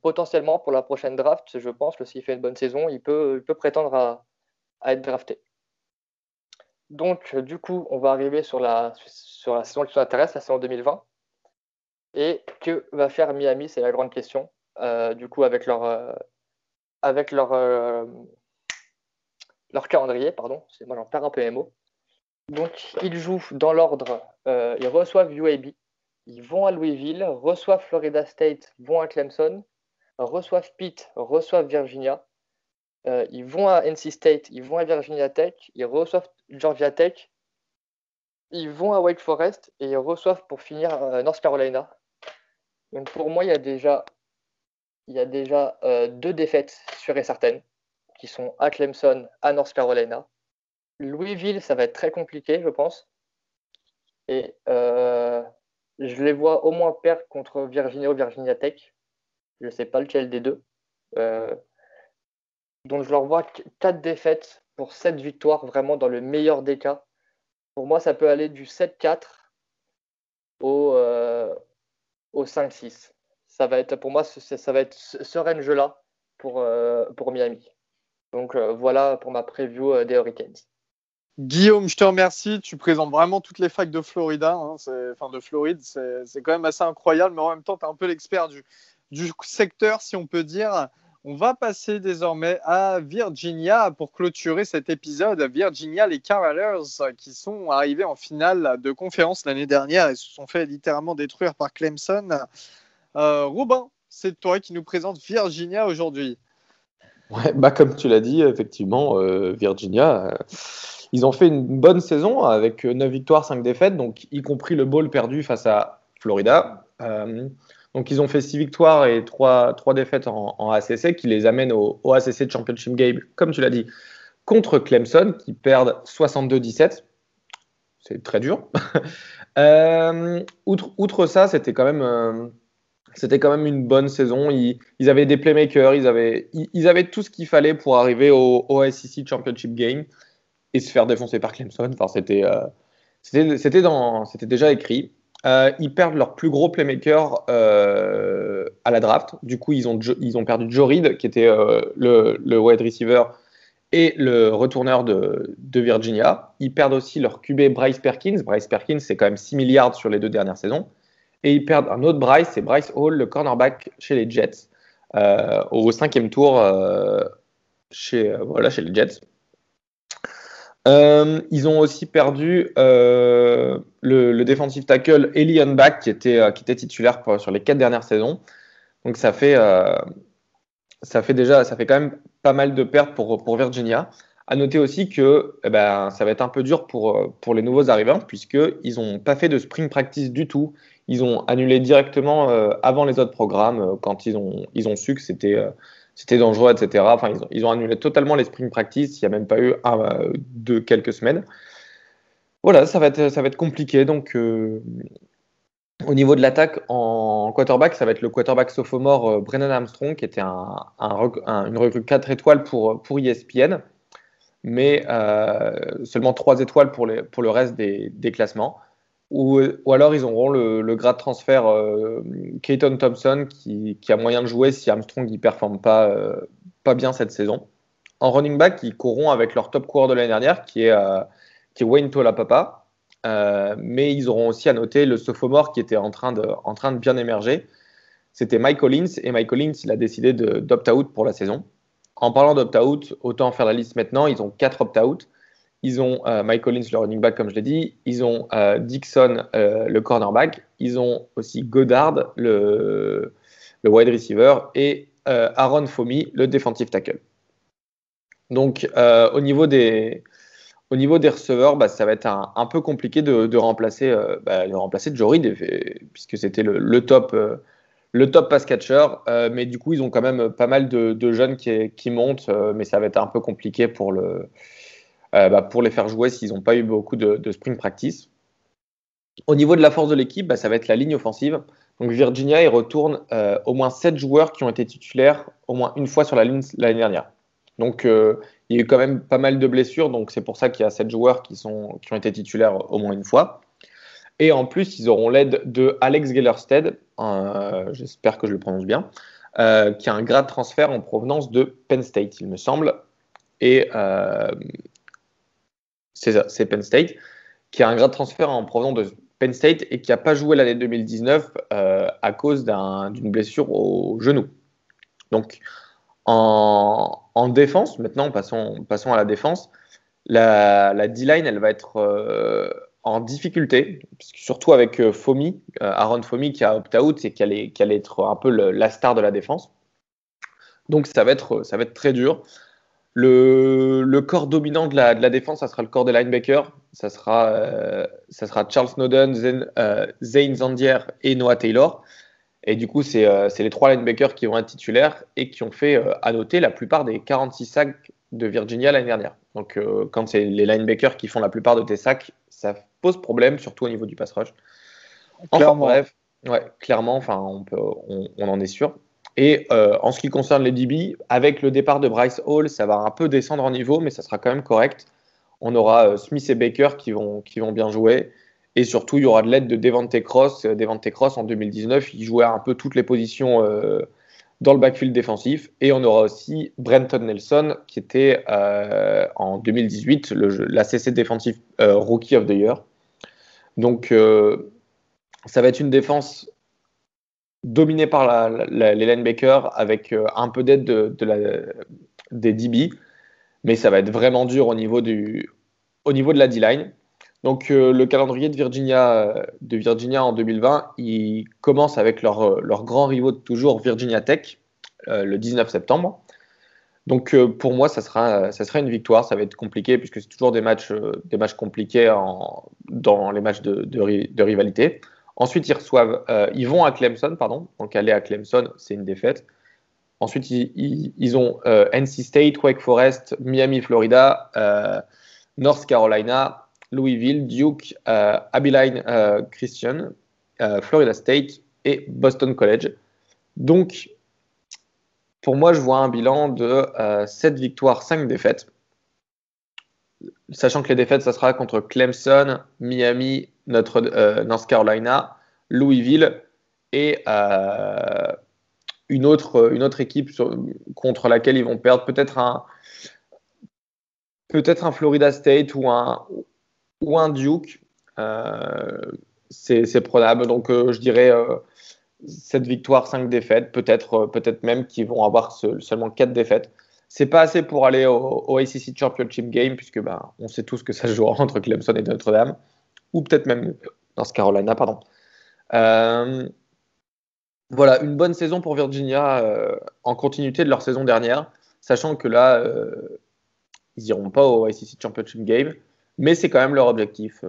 Potentiellement, pour la prochaine draft, je pense que s'il fait une bonne saison, il peut, peut prétendre à, être drafté. Donc, du coup, on va arriver sur la, sur la saison qui nous intéresse, la saison 2020. Et que va faire Miami C'est la grande question. Euh, du coup, avec leur, euh, avec leur, leur calendrier, pardon. Moi, j'en perds un peu mes. Donc, ils jouent dans l'ordre. ils reçoivent UAB, ils vont à Louisville, reçoivent Florida State, vont à Clemson, reçoivent Pitt, reçoivent Virginia. Euh, ils vont à NC State, ils vont à Virginia Tech, ils reçoivent Georgia Tech, ils vont à Wake Forest et ils reçoivent pour finir euh, North Carolina. Donc pour moi, il y a déjà, euh, deux défaites sûres et certaines qui sont à Clemson, à North Carolina. Louisville, ça va être très compliqué, je pense. Et je les vois au moins perdre contre Virginia ou Virginia Tech. Je ne sais pas lequel des deux. Euh, donc je leur vois 4 défaites pour 7 victoires, vraiment dans le meilleur des cas. Pour moi, ça peut aller du 7-4 au, euh, au 5-6. Ça va être, pour moi, ça va être ce range-là pour, euh, pour Miami. Donc voilà pour ma preview des Hurricanes. Guillaume, je te remercie. Tu présentes vraiment toutes les facs de Florida, hein. enfin de Floride. C'est quand même assez incroyable, mais en même temps, tu es un peu l'expert du, secteur, si on peut dire. On va passer désormais à Virginia pour clôturer cet épisode. Virginia, les Cavaliers qui sont arrivés en finale de conférence l'année dernière et se sont fait littéralement détruire par Clemson. Euh, Robin, c'est toi qui nous présente Virginia aujourd'hui. Bah comme tu l'as dit, effectivement, euh, Virginia. Euh, ils ont fait une bonne saison avec 9 victoires, 5 défaites, donc y compris le bowl perdu face à Florida. Euh, donc ils ont fait 6 victoires et 3, 3 défaites en, ACC qui les amènent au, ACC Championship Game, comme tu l'as dit, contre Clemson qui perdent 62-17. C'est très dur. Euh, outre, outre, ça, c'était quand même... Euh, c'était quand même une bonne saison. Ils, avaient des playmakers, ils avaient, ils, avaient tout ce qu'il fallait pour arriver au, au SEC Championship Game et se faire défoncer par Clemson. Enfin, c'était euh, c'était déjà écrit. Euh, ils perdent leur plus gros playmaker euh, à la draft. Du coup, ils ont, ils ont perdu Joe Reed, qui était le, le, wide receiver et le retourneur de, de, Virginia. Ils perdent aussi leur QB Bryce Perkins. Bryce Perkins, c'est quand même 6 milliards sur les deux dernières saisons. Et ils perdent un autre Bryce, c'est Bryce Hall, le cornerback chez les Jets, au cinquième tour chez, voilà, chez les Jets. Euh, ils ont aussi perdu euh, le, le defensive tackle Elion Back qui était, euh, qui était titulaire sur les quatre dernières saisons. Donc ça fait, ça fait déjà, ça fait quand même pas mal de pertes pour, pour Virginia. À noter aussi que eh ben, ça va être un peu dur pour, pour les nouveaux arrivants, puisqu'ils n'ont pas fait de spring practice du tout. Ils ont annulé directement avant les autres programmes, quand ils ont, ils ont su que c'était c'était dangereux, etc. Ils ont, annulé totalement les spring practice. Il n'y a même pas eu un, de quelques semaines. Voilà, ça va être, compliqué. Donc, au niveau de l'attaque en quarterback, ça va être le quarterback sophomore Brennan Armstrong, qui était un, un, une recrue 4 étoiles pour, pour ESPN mais euh, seulement 3 étoiles pour, les, pour le reste des, des classements. Ou, alors ils auront le, le grade transfert euh, Keaton Thompson qui, qui, a moyen de jouer si Armstrong ne performe pas, euh, pas bien cette saison. En running back, ils courront avec leur top coureur de l'année dernière qui est, euh, qui est Wayne Tolapapa. Euh, mais ils auront aussi à noter le sophomore qui était en train de, en train de bien émerger. C'était Mike Collins et Mike Collins il a décidé d'opt-out pour la saison. En parlant d'opt-out, autant faire la liste maintenant. Ils ont quatre opt-out. Ils ont euh, Mike Collins, le running back, comme je l'ai dit. Ils ont euh, Dixon, euh, le cornerback. Ils ont aussi Goddard, le, wide receiver. Et Aaron Fomi, le defensive tackle. Donc, au, niveau des, au niveau des receveurs, bah, ça va être un, peu compliqué de, de remplacer, bah, de remplacer Reed, puisque c'était le, top le top pass catcher, mais du coup, ils ont quand même pas mal de, de jeunes qui, qui montent, mais ça va être un peu compliqué pour, le, bah, pour les faire jouer s'ils n'ont pas eu beaucoup de, de, spring practice. Au niveau de la force de l'équipe, bah, ça va être la ligne offensive. Donc Virginia, il retourne euh, au moins 7 joueurs qui ont été titulaires au moins une fois sur la ligne l'année dernière. Donc il y a eu quand même pas mal de blessures, donc c'est pour ça qu'il y a 7 joueurs qui, sont, qui ont été titulaires au moins une fois. Et en plus, ils auront l'aide de Alex Gellerstedt, euh, j'espère que je le prononce bien, euh, qui a un grade transfert en provenance de Penn State, il me semble. Et euh, c'est ça, c'est Penn State, qui a un grade transfert en provenance de Penn State et qui n'a pas joué l'année 2019 euh, à cause d'une blessure au genou. Donc, en, en, défense, maintenant, passons, à la défense. La, D-line, elle va être euh, en difficulté, surtout avec euh, Fomi, Aaron Fomi qui a opt-out et qui allait, être un peu la star de la défense. Donc ça va être très dur. Le, le corps dominant de la, de la, défense, ça sera le corps des linebackers. Ça sera, euh, ça sera Charles Snowden, Zane, euh, Zane Zandier et Noah Taylor. Et du coup, c'est euh, les trois linebackers qui vont être titulaires et qui ont fait, à noter, la plupart des 46 sacs de Virginia l'année dernière. Donc, quand c'est les linebackers qui font la plupart de tes sacs, ça pose problème, surtout au niveau du pass rush. Enfin, bref, ouais, clairement, enfin, on, peut, on, on, en est sûr. Et euh, en ce qui concerne les DB, avec le départ de Bryce Hall, ça va un peu descendre en niveau, mais ça sera quand même correct. On aura euh, Smith et Baker qui vont, qui vont bien jouer. Et surtout, il y aura de l'aide de Devante Cross. Euh, Devante Cross, en 2019, il jouait un peu toutes les positions dans le backfield défensif. Et on aura aussi Brenton Nelson, qui était en 2018 l'ACC défensif euh, Rookie of the Year. Donc, ça va être une défense dominée par la, la, les linebackers avec euh, un peu d'aide de, de la, des DB. Mais ça va être vraiment dur au niveau, de la D-line. Donc euh, le calendrier de Virginia, Virginia en 2020, il commence avec leur, grand rivaux de toujours, Virginia Tech, euh, le 19 septembre. Donc euh, pour moi, ça sera, une victoire. Ça va être compliqué puisque c'est toujours des matchs, euh, compliqués dans les matchs de rivalité. Ensuite, ils reçoivent, euh, ils vont à Clemson, pardon. Donc aller à Clemson, c'est une défaite. Ensuite, ils, ont euh, NC State, Wake Forest, Miami, Florida, euh, North Carolina, Louisville, Duke, Abilene Christian, Florida State et Boston College. Donc, pour moi, je vois un bilan de 7 victoires, 5 défaites sachant que les défaites, ça sera contre Clemson, Miami, notre, euh, North Carolina, Louisville et euh, une, autre, une autre équipe contre laquelle ils vont perdre peut-être un, peut-être un Florida State ou un, ou un Duke. Euh, c'est probable. Donc, euh, je dirais cette victoire, 5 défaites, peut-être peut même qu'ils vont avoir seulement 4 défaites c'est pas assez pour aller au, au, ACC Championship Game, puisque bah, on sait tous que ça se jouera entre Clemson et Notre-Dame, ou peut-être même North Carolina, pardon. Euh, Voilà, une bonne saison pour Virginia en continuité de leur saison dernière, sachant que là, ils n'iront pas au ICC Championship Game, mais c'est quand même leur objectif.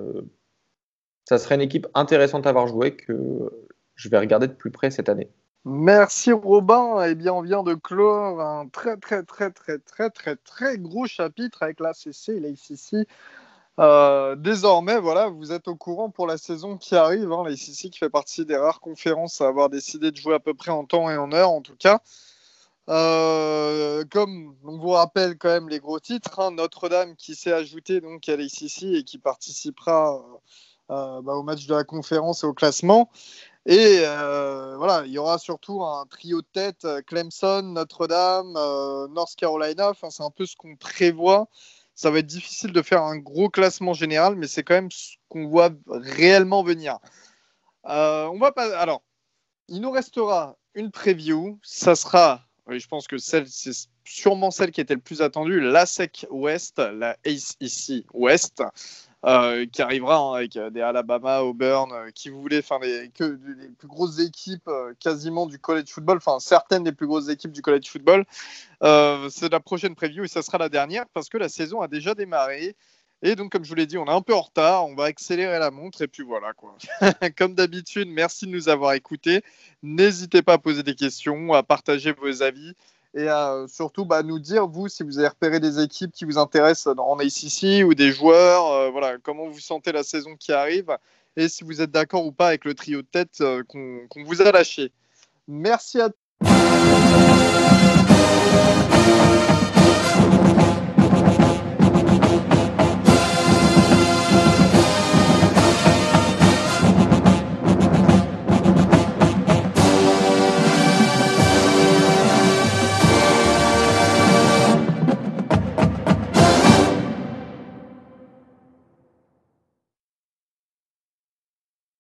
ça serait une équipe intéressante à avoir joué que je vais regarder de plus près cette année. Merci Robin. Eh bien, on vient de clore un très très très très très très très gros chapitre avec la CC et l'ACC. Euh, désormais, voilà, vous êtes au courant pour la saison qui arrive. Hein, l'ACC qui fait partie des rares conférences à avoir décidé de jouer à peu près en temps et en heure, en tout cas. Euh, comme on vous rappelle quand même les gros titres, hein, Notre-Dame qui s'est ajouté donc à l'ACC et qui participera euh, bah, au match de la conférence et au classement. Et voilà, il y aura surtout un trio de tête Clemson, Notre-Dame, North Carolina. Enfin, c'est un peu ce qu'on prévoit. Ça va être difficile de faire un gros classement général, mais c'est quand même ce qu'on voit réellement venir. on va pas. Alors, il nous restera une preview. Ça sera, je pense que celle, c'est sûrement celle qui était le plus attendue, la SEC West, la ACE West. Euh, qui arrivera hein, avec euh, des Alabama, Auburn, euh, qui vous voulez, enfin les, plus grosses équipes quasiment du college football, enfin certaines des plus grosses équipes du college football. c'est la prochaine preview et ça sera la dernière parce que la saison a déjà démarré. Et donc, comme je vous l'ai dit, on est un peu en retard, on va accélérer la montre et puis voilà quoi. comme d'habitude, merci de nous avoir écoutés. N'hésitez pas à poser des questions, à partager vos avis et euh, surtout bah, nous dire, vous, si vous avez repéré des équipes qui vous intéressent euh, en ACC ou des joueurs, euh, voilà, comment vous sentez la saison qui arrive et si vous êtes d'accord ou pas avec le trio de tête qu'on vous a lâché. Merci à tous.